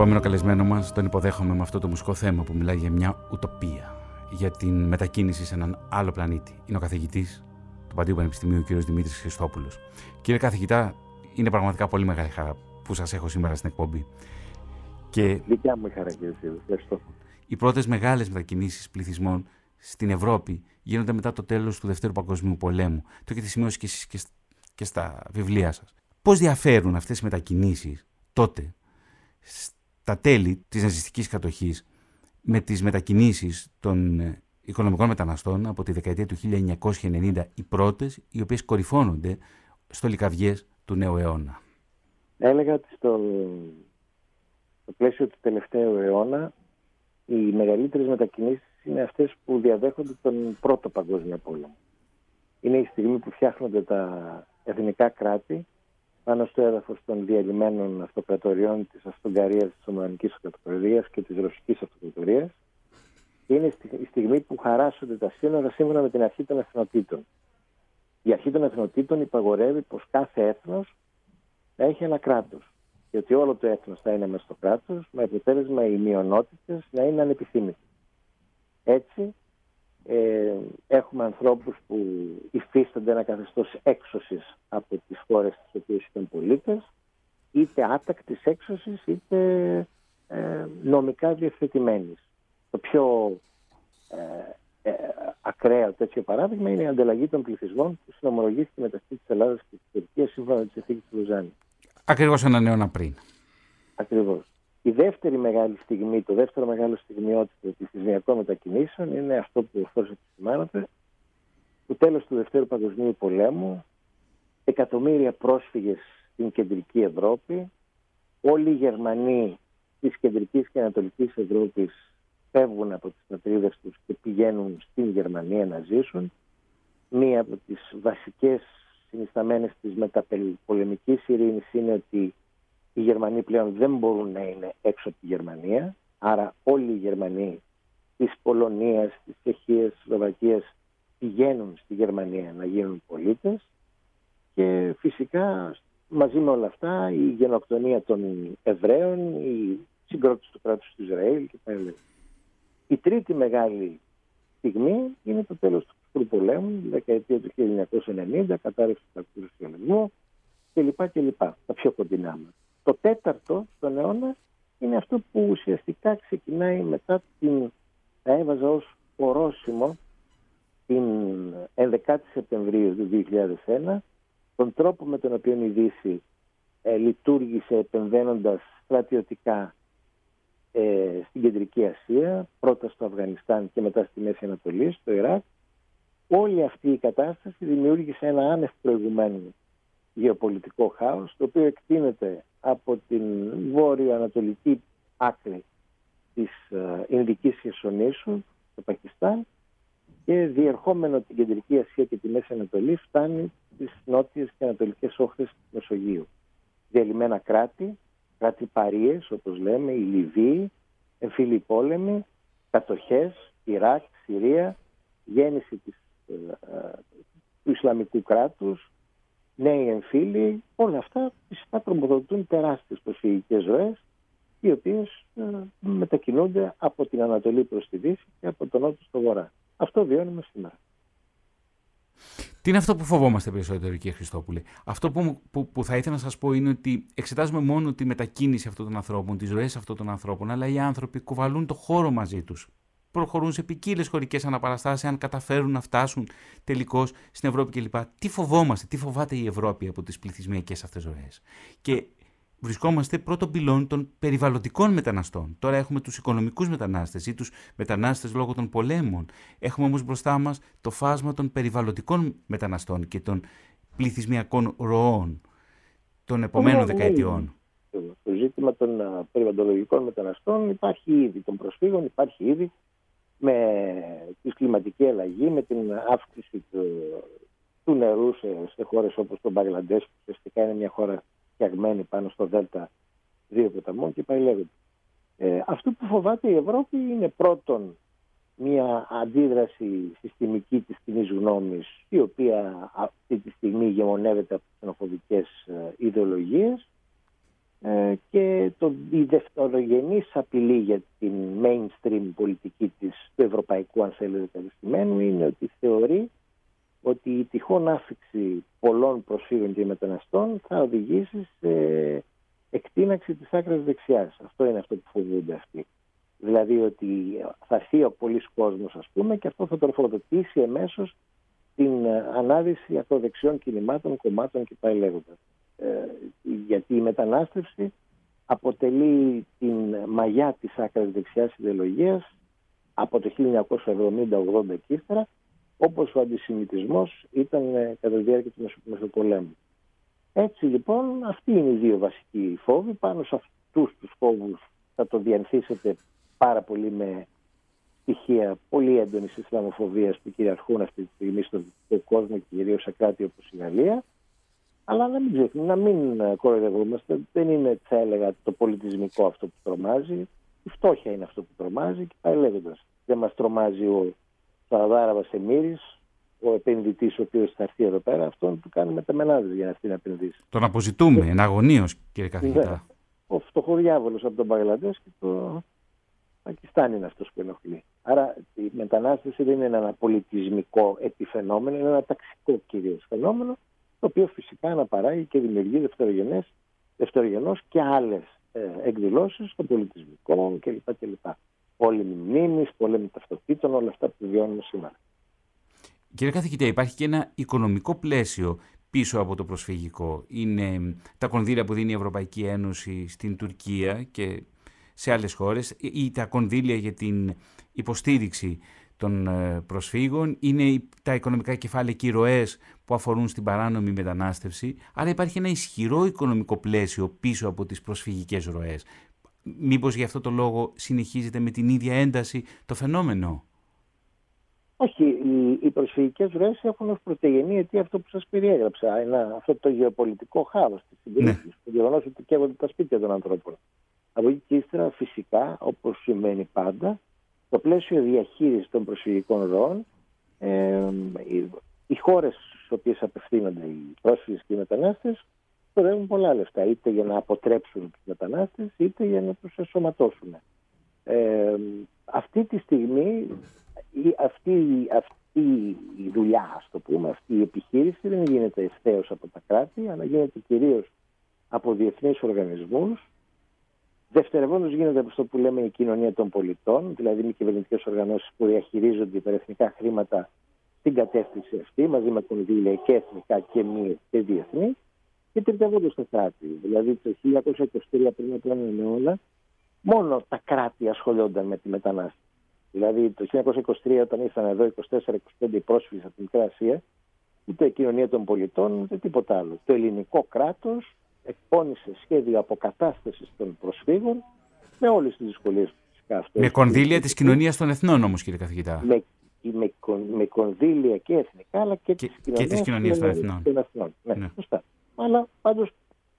Επόμενο καλεσμένο μας τον υποδέχομαι με αυτό το μουσικό θέμα που μιλάει για μια ουτοπία, για την μετακίνηση σε έναν άλλο πλανήτη. Είναι ο καθηγητής του Παντίου Πανεπιστημίου, ο κ. Δημήτρης Χριστόπουλος. Κύριε καθηγητά, είναι πραγματικά πολύ μεγάλη χαρά που σας έχω σήμερα στην εκπομπή. Και Δικιά μου η χαρά κύριε Ευχαριστώ. Οι πρώτες μεγάλες μετακινήσεις πληθυσμών στην Ευρώπη γίνονται μετά το τέλος του Δευτέρου Παγκοσμίου Πολέμου. Το έχετε σημειώσει και εσείς και, στα βιβλία σας. Πώς διαφέρουν αυτές οι μετακινήσεις τότε στα τέλη της ναζιστικής κατοχής με τις μετακινήσεις των ε, οικονομικών μεταναστών από τη δεκαετία του 1990 οι πρώτες οι οποίες κορυφώνονται στο λικαβιές του νέου αιώνα. Έλεγα ότι στο, στο πλαίσιο του τελευταίου αιώνα οι μεγαλύτερες μετακινήσεις είναι αυτές που διαδέχονται τον πρώτο παγκόσμιο πόλεμο. Είναι η στιγμή που φτιάχνονται τα εθνικά κράτη πάνω στο έδαφο των διαλυμένων αυτοκρατοριών της Αυστρογγαρία, της Οθωμανική Αυτοκρατορίας και της Ρωσικής Αυτοκρατορίας. Είναι η στιγμή που χαράσσονται τα σύνορα σύμφωνα με την αρχή των εθνοτήτων. Η αρχή των εθνοτήτων υπαγορεύει πως κάθε έθνος θα έχει ένα κράτος. Και ότι όλο το έθνος θα είναι μέσα στο κράτος, με αποτέλεσμα οι μειονότητες να είναι ανεπιθύμητε. Έτσι, ε, έχουμε ανθρώπους που υφίστανται ένα καθεστώς έξωσης από τις χώρες στις οποίες ήταν πολίτες, είτε άτακτης έξωσης, είτε ε, νομικά διευθετημένης. Το πιο ε, ε, ακραίο τέτοιο παράδειγμα είναι η ανταλλαγή των πληθυσμών που συνομολογήθηκε μεταξύ της Ελλάδας και της Τουρκίας σύμφωνα με τη συνθήκη του Λουζάνη. Ακριβώς έναν αιώνα πριν. Ακριβώς. Η δεύτερη μεγάλη στιγμή, το δεύτερο μεγάλο στιγμιότητα πληθυσμιακών μετακινήσεων είναι αυτό που ωστόσο επισημάνατε, το τέλος του Δευτέρου Παγκοσμίου Πολέμου, εκατομμύρια πρόσφυγες στην κεντρική Ευρώπη, όλοι οι Γερμανοί της κεντρικής και ανατολικής Ευρώπης φεύγουν από τις πατρίδες τους και πηγαίνουν στην Γερμανία να ζήσουν. Μία από τις βασικές συνισταμένες της μεταπολεμικής ειρήνης είναι ότι οι Γερμανοί πλέον δεν μπορούν να είναι έξω από τη Γερμανία, άρα όλοι οι Γερμανοί της Πολωνίας, της Τσεχίας, της Σλοβακίας πηγαίνουν στη Γερμανία να γίνουν πολίτες και φυσικά μαζί με όλα αυτά η γενοκτονία των Εβραίων, η συγκρότηση του κράτους του Ισραήλ και Η τρίτη μεγάλη στιγμή είναι το τέλος του Ψυχρού Πολέμου, η δεκαετία του 1990, κατάρρευση του Χριστιανισμού κλπ. κλπ. Τα πιο κοντινά μας. Το τέταρτο στον αιώνα είναι αυτό που ουσιαστικά ξεκινάει μετά την, θα έβαζα ως ορόσημο την 11η Σεπτεμβρίου του 2001 τον τρόπο με τον οποίο η Δύση ε, λειτουργήσε επεμβαίνοντας στρατιωτικά ε, στην Κεντρική Ασία, πρώτα στο Αφγανιστάν και μετά στη Μέση Ανατολή, στο Ιράκ. Όλη αυτή η κατάσταση δημιούργησε ένα άνευ προηγουμένου γεωπολιτικό χάος, το οποίο εκτείνεται από την βόρειο-ανατολική άκρη της ε, Ινδικής Χερσονήσου, το Πακιστάν, και διερχόμενο την Κεντρική Ασία και τη Μέση Ανατολή φτάνει στις νότιες και ανατολικές όχθες του Μεσογείου. Διαλυμένα κράτη, κράτη παρείες όπως λέμε, η Λιβύη, εμφύλοι πόλεμοι, κατοχές, Ιράκ, Συρία, γέννηση της, ε, ε, του Ισλαμικού κράτους, νέοι εμφύλοι, όλα αυτά φυσικά τρομοδοτούν τεράστιες προσφυγικές ροές οι οποίες ε, μετακινούνται από την Ανατολή προς τη Δύση και από τον Νότο στο Βορρά. Αυτό βιώνουμε σήμερα. Τι είναι αυτό που φοβόμαστε περισσότερο, κύριε Χριστόπουλε; Αυτό που, που, που θα ήθελα να σας πω είναι ότι εξετάζουμε μόνο τη μετακίνηση αυτών των ανθρώπων, τις ροέ αυτών των ανθρώπων, αλλά οι άνθρωποι κουβαλούν το χώρο μαζί τους προχωρούν σε ποικίλες χωρικές αναπαραστάσεις, αν καταφέρουν να φτάσουν τελικώς στην Ευρώπη κλπ. Τι φοβόμαστε, τι φοβάται η Ευρώπη από τις πληθυσμιακές αυτές ροές; Και βρισκόμαστε πρώτον πυλών των περιβαλλοντικών μεταναστών. Τώρα έχουμε τους οικονομικούς μετανάστες ή τους μετανάστες λόγω των πολέμων. Έχουμε όμως μπροστά μας το φάσμα των περιβαλλοντικών μεταναστών και των πληθυσμιακών ροών των επομένων ναι, ναι, δεκαετιών. Το ζήτημα των περιβαλλοντικών μεταναστών υπάρχει ήδη, των προσφύγων υπάρχει ήδη με τη κλιματική αλλαγή, με την αύξηση του, του νερού σε, σε χώρες όπως το Μπαγλαντές που ουσιαστικά είναι μια χώρα φτιαγμένη πάνω στο Δέλτα δύο ποταμών και πάει λέγοντα. Ε, αυτό που φοβάται η Ευρώπη είναι πρώτον μια αντίδραση συστημική της κοινή γνώμης η οποία αυτή τη στιγμή γεμονεύεται από τις ξενοφοβικές ε, ιδεολογίες ε, και το, η δευτερογενής απειλή για την mainstream πολιτική της, του ευρωπαϊκού αν θέλετε κατεστημένου είναι ότι θεωρεί ότι η τυχόν άφηξη πολλών προσφύγων και μεταναστών θα οδηγήσει σε εκτείναξη της άκρας δεξιάς. Αυτό είναι αυτό που φοβούνται αυτοί. Δηλαδή ότι θα έρθει ο πολλής κόσμος ας πούμε και αυτό θα τροφοδοτήσει εμέσως την ανάδυση ακροδεξιών κινημάτων, κομμάτων και πάει λέγοντας. Ε, γιατί η μετανάστευση αποτελεί την μαγιά της άκρας δεξιάς ιδεολογίας από το 1970-80 και ύστερα όπως ο αντισημιτισμός ήταν ε, κατά τη διάρκεια του Μεσοπολέμου. Έτσι λοιπόν αυτοί είναι οι δύο βασικοί φόβοι. Πάνω σε αυτούς τους φόβους θα το διανθίσετε πάρα πολύ με στοιχεία πολύ έντονης Ισλαμοφοβίας που κυριαρχούν αυτή τη στιγμή στον κόσμο και κυρίως σε κράτη όπως η Γαλλία. Αλλά να μην ξεχνούμε, να μην κοροϊδευόμαστε. Δεν είναι, θα έλεγα, το πολιτισμικό αυτό που τρομάζει. Η φτώχεια είναι αυτό που τρομάζει και πάει λέγοντας. Δεν μας τρομάζει ο Σαραδάρα Εμμύρης, ο επενδυτής ο οποίος θα έρθει εδώ πέρα, αυτόν που κάνουμε τα μενάδε για να αυτή να επενδύσει. Τον αποζητούμε, ε, εναγωνίω, κύριε καθηγητά. Ο φτωχοδιάβολος από τον Παγκλαντέ και το Πακιστάν είναι αυτός που ενοχλεί. Άρα η μετανάστευση δεν είναι ένα πολιτισμικό επιφαινόμενο, είναι ένα ταξικό κυρίως φαινόμενο το οποίο φυσικά αναπαράγει και δημιουργεί δευτερογενές, δευτερογενώς και άλλες ε, εκδηλώσεις των πολιτισμικών κλπ. κλπ. Πόλεμη μνήμης, πόλεμη ταυτοτήτων, όλα αυτά που βιώνουμε σήμερα. Κύριε καθηγητή, υπάρχει και ένα οικονομικό πλαίσιο πίσω από το προσφυγικό. Είναι τα κονδύλια που δίνει η Ευρωπαϊκή Ένωση στην Τουρκία και σε άλλες χώρες ή τα κονδύλια για την υποστήριξη των ε, προσφύγων, είναι τα οικονομικά κεφάλαια και οι ροές που αφορούν στην παράνομη μετανάστευση, άρα υπάρχει ένα ισχυρό οικονομικό πλαίσιο πίσω από τις προσφυγικές ροές. Μήπως γι' αυτό το λόγο συνεχίζεται με την ίδια ένταση το φαινόμενο; Όχι, οι, οι προσφυγικές ροές έχουν ως πρωτογενή αιτία αυτό που σας περιέγραψα, ένα, αυτό το γεωπολιτικό χάος της συγκρίσης, ναι. το γεγονός ότι καίγονται τα σπίτια των ανθρώπων. Από εκεί και ύστερα φυσικά, όπως σημαίνει πάντα, στο πλαίσιο διαχείρισης των προσφυγικών ροών, ε, οι, οι χώρες στις οποίες απευθύνονται οι πρόσφυγες και οι μετανάστες ξοδεύουν πολλά λεφτά, είτε για να αποτρέψουν τους μετανάστες, είτε για να τους εσωματώσουν. Ε, αυτή τη στιγμή αυτή, αυτή η δουλειά, ας το πούμε, αυτή η επιχείρηση δεν γίνεται ευθέως από τα κράτη, αλλά γίνεται κυρίως από διεθνείς οργανισμούς Δευτερευόντως γίνεται αυτό που λέμε η κοινωνία των πολιτών, δηλαδή μη κυβερνητικές οργανώσεις που διαχειρίζονται υπερεθνικά χρήματα στην κατεύθυνση αυτή, μαζί με κονδύλια και εθνικά και μη και διεθνή. Και τριτευόντω τα κράτη. Δηλαδή το 1923 πριν από έναν αιώνα, μόνο τα κράτη ασχολιόνταν με τη μετανάστευση. Δηλαδή το 1923 όταν ήρθαν εδώ 24-25 πρόσφυγες από την Μικρά Ασία, ούτε η κοινωνία των πολιτών, ούτε τίποτα άλλο. Το ελληνικό κράτος εκπώνησε σχέδιο αποκατάστασης των προσφύγων με όλες τις δυσκολίες που φυσικά αυτό. Με κονδύλια της κοινωνίας των εθνών όμως, κύριε καθηγητά. Με, με, με κονδύλια και εθνικά, αλλά και, και τη κοινωνία των εθνών. Των εθνών. Ναι, ναι. Σωστά. Αλλά πάντως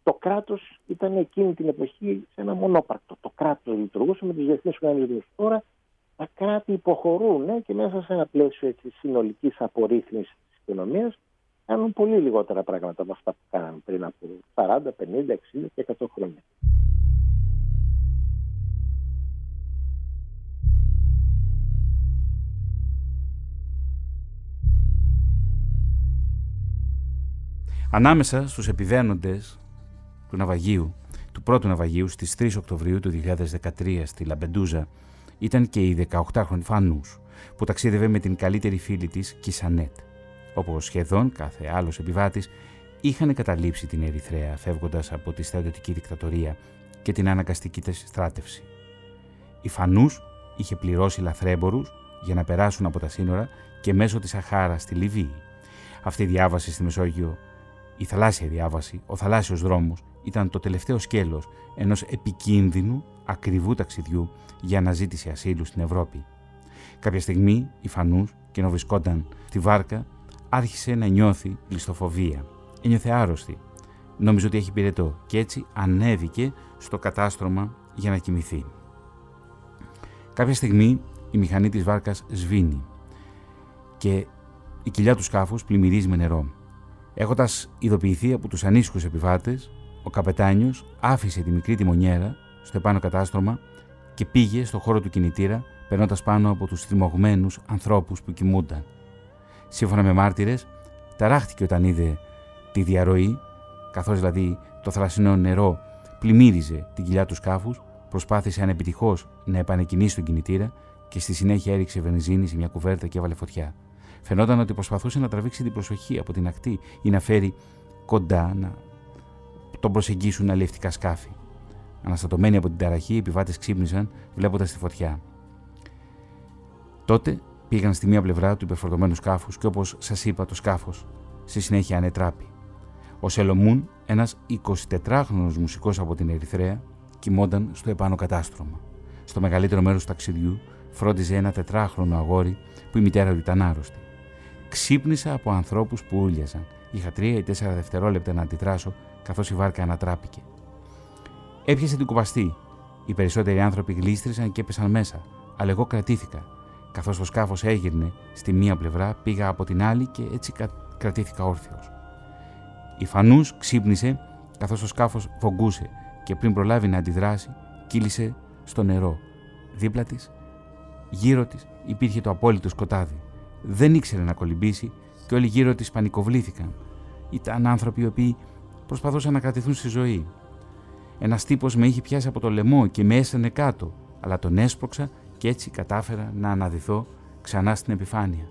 το κράτος ήταν εκείνη την εποχή σε ένα μονόπαρκτο. Το κράτος λειτουργούσε με τους διεθνείς οργανισμούς. Τώρα τα κράτη υποχωρούν ναι, και μέσα σε ένα πλαίσιο συνολικής απορρίθμισης της οικονομίας κάνουν πολύ λιγότερα πράγματα από αυτά που κάναν πριν από 40, 50, 60 και 100 χρόνια. Ανάμεσα στους επιβαίνοντες του ναυαγίου, του πρώτου ναυαγίου στις 3 Οκτωβρίου του 2013 στη Λαμπεντούζα ήταν και η 18χρονη Φανούς που ταξίδευε με την καλύτερη φίλη της Κισανέτ όπως σχεδόν κάθε άλλος επιβάτης, είχαν καταλήψει την Ερυθρέα φεύγοντας από τη στρατιωτική δικτατορία και την αναγκαστική της στράτευση. Η Φανούς είχε πληρώσει λαθρέμπορους για να περάσουν από τα σύνορα και μέσω της Σαχάρα στη Λιβύη. Αυτή η διάβαση στη Μεσόγειο, η θαλάσσια διάβαση, ο θαλάσσιος δρόμος, ήταν το τελευταίο σκέλος ενός επικίνδυνου, ακριβού ταξιδιού για αναζήτηση ασύλου στην Ευρώπη. Κάποια στιγμή η Φανούς, και ενώ βρισκόταν στη βάρκα, άρχισε να νιώθει ληστοφοβία. Ένιωθε άρρωστη. Νόμιζε ότι έχει πυρετό και έτσι ανέβηκε στο κατάστρωμα για να κοιμηθεί. Κάποια στιγμή η μηχανή της βάρκας σβήνει και η κοιλιά του σκάφους πλημμυρίζει με νερό. Έχοντας ειδοποιηθεί από τους ανήσυχους επιβάτες ο καπετάνιος άφησε τη μικρή τιμονιέρα στο επάνω κατάστρωμα και πήγε στο χώρο του κινητήρα περνώντας πάνω από τους θυμωγμένους ανθρώπους που κοιμούνταν. Σύμφωνα με μάρτυρες, ταράχτηκε όταν είδε τη διαρροή, καθώς δηλαδή το θαλασσινό νερό πλημμύριζε την κοιλιά του σκάφους, προσπάθησε ανεπιτυχώς να επανεκκινήσει τον κινητήρα και στη συνέχεια έριξε βενζίνη σε μια κουβέρτα και έβαλε φωτιά. Φαινόταν ότι προσπαθούσε να τραβήξει την προσοχή από την ακτή ή να φέρει κοντά να τον προσεγγίσουν αλληλευτικά σκάφη. Αναστατωμένοι από την ταραχή, οι επιβάτες ξύπνησαν βλέποντας τη φωτιά. Τότε πήγαν στη μία πλευρά του υπερφορτωμένου σκάφους και όπως σας είπα, το σκάφος στη συνέχεια ανετράπη. Ο Σελομούν, ένας 24χρονο μουσικός από την Ερυθρέα, κοιμόταν στο επάνω κατάστρωμα. Στο μεγαλύτερο μέρος του ταξιδιού φρόντιζε ένα τετράχρονο αγόρι που η μητέρα του ήταν άρρωστη. Ξύπνησα από ανθρώπους που ούλιαζαν. Είχα τρία ή τέσσερα δευτερόλεπτα να αντιδράσω καθώς η βάρκα ανατράπηκε. Έπιασε την κουπαστή. Οι περισσότεροι άνθρωποι γλίστρησαν και έπεσαν μέσα, αλλά εγώ κρατήθηκα. Καθώς το σκάφος έγυρνε στη μία πλευρά, πήγα από την άλλη και έτσι κρατήθηκα όρθιος. Η φανούς ξύπνησε καθώς το σκάφος βογκούσε και πριν προλάβει να αντιδράσει, κύλησε στο νερό. Δίπλα της, γύρω της, υπήρχε το απόλυτο σκοτάδι. Δεν ήξερε να κολυμπήσει και όλοι γύρω της πανικοβλήθηκαν. Ήταν άνθρωποι οι οποίοι προσπαθούσαν να κρατηθούν στη ζωή. Ένας τύπος με είχε πιάσει από το λαιμό και με έστενε κάτω, αλλά τον έσπρωξα και έτσι κατάφερα να αναδυθώ ξανά στην επιφάνεια.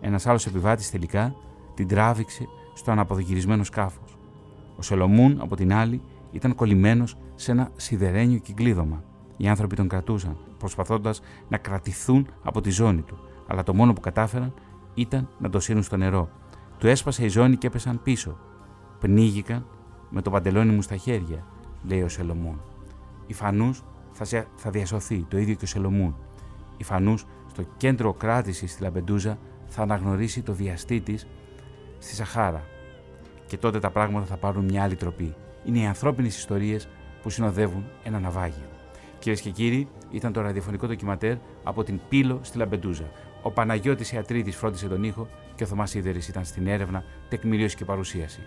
Ένας άλλος επιβάτης τελικά την τράβηξε στο αναποδογυρισμένο σκάφος. Ο Σελομούν, από την άλλη, ήταν κολλημένος σε ένα σιδερένιο κυκλίδωμα. Οι άνθρωποι τον κρατούσαν, προσπαθώντας να κρατηθούν από τη ζώνη του, αλλά το μόνο που κατάφεραν ήταν να το σύρουν στο νερό. Του έσπασε η ζώνη και έπεσαν πίσω. Πνίγηκαν με το παντελόνι μου στα χέρια, λέει ο Σελομούν. Η Φανούς θα, θα διασωθεί, το ίδιο και ο Σελομούν. Η Φανούς στο κέντρο κράτησης στη Λαμπεντούζα θα αναγνωρίσει το βιαστή της στη Σαχάρα. Και τότε τα πράγματα θα πάρουν μια άλλη τροπή. Είναι οι ανθρώπινες ιστορίες που συνοδεύουν ένα ναυάγιο. Κυρίες και κύριοι, ήταν το ραδιοφωνικό ντοκιμαντέρ από την Πύλο στη Λαμπεντούζα. Ο Παναγιώτης Ιατρίδης φρόντισε τον ήχο και ο Θωμάς Σίδερης ήταν στην έρευνα, τεκμηρίωση και παρουσίαση.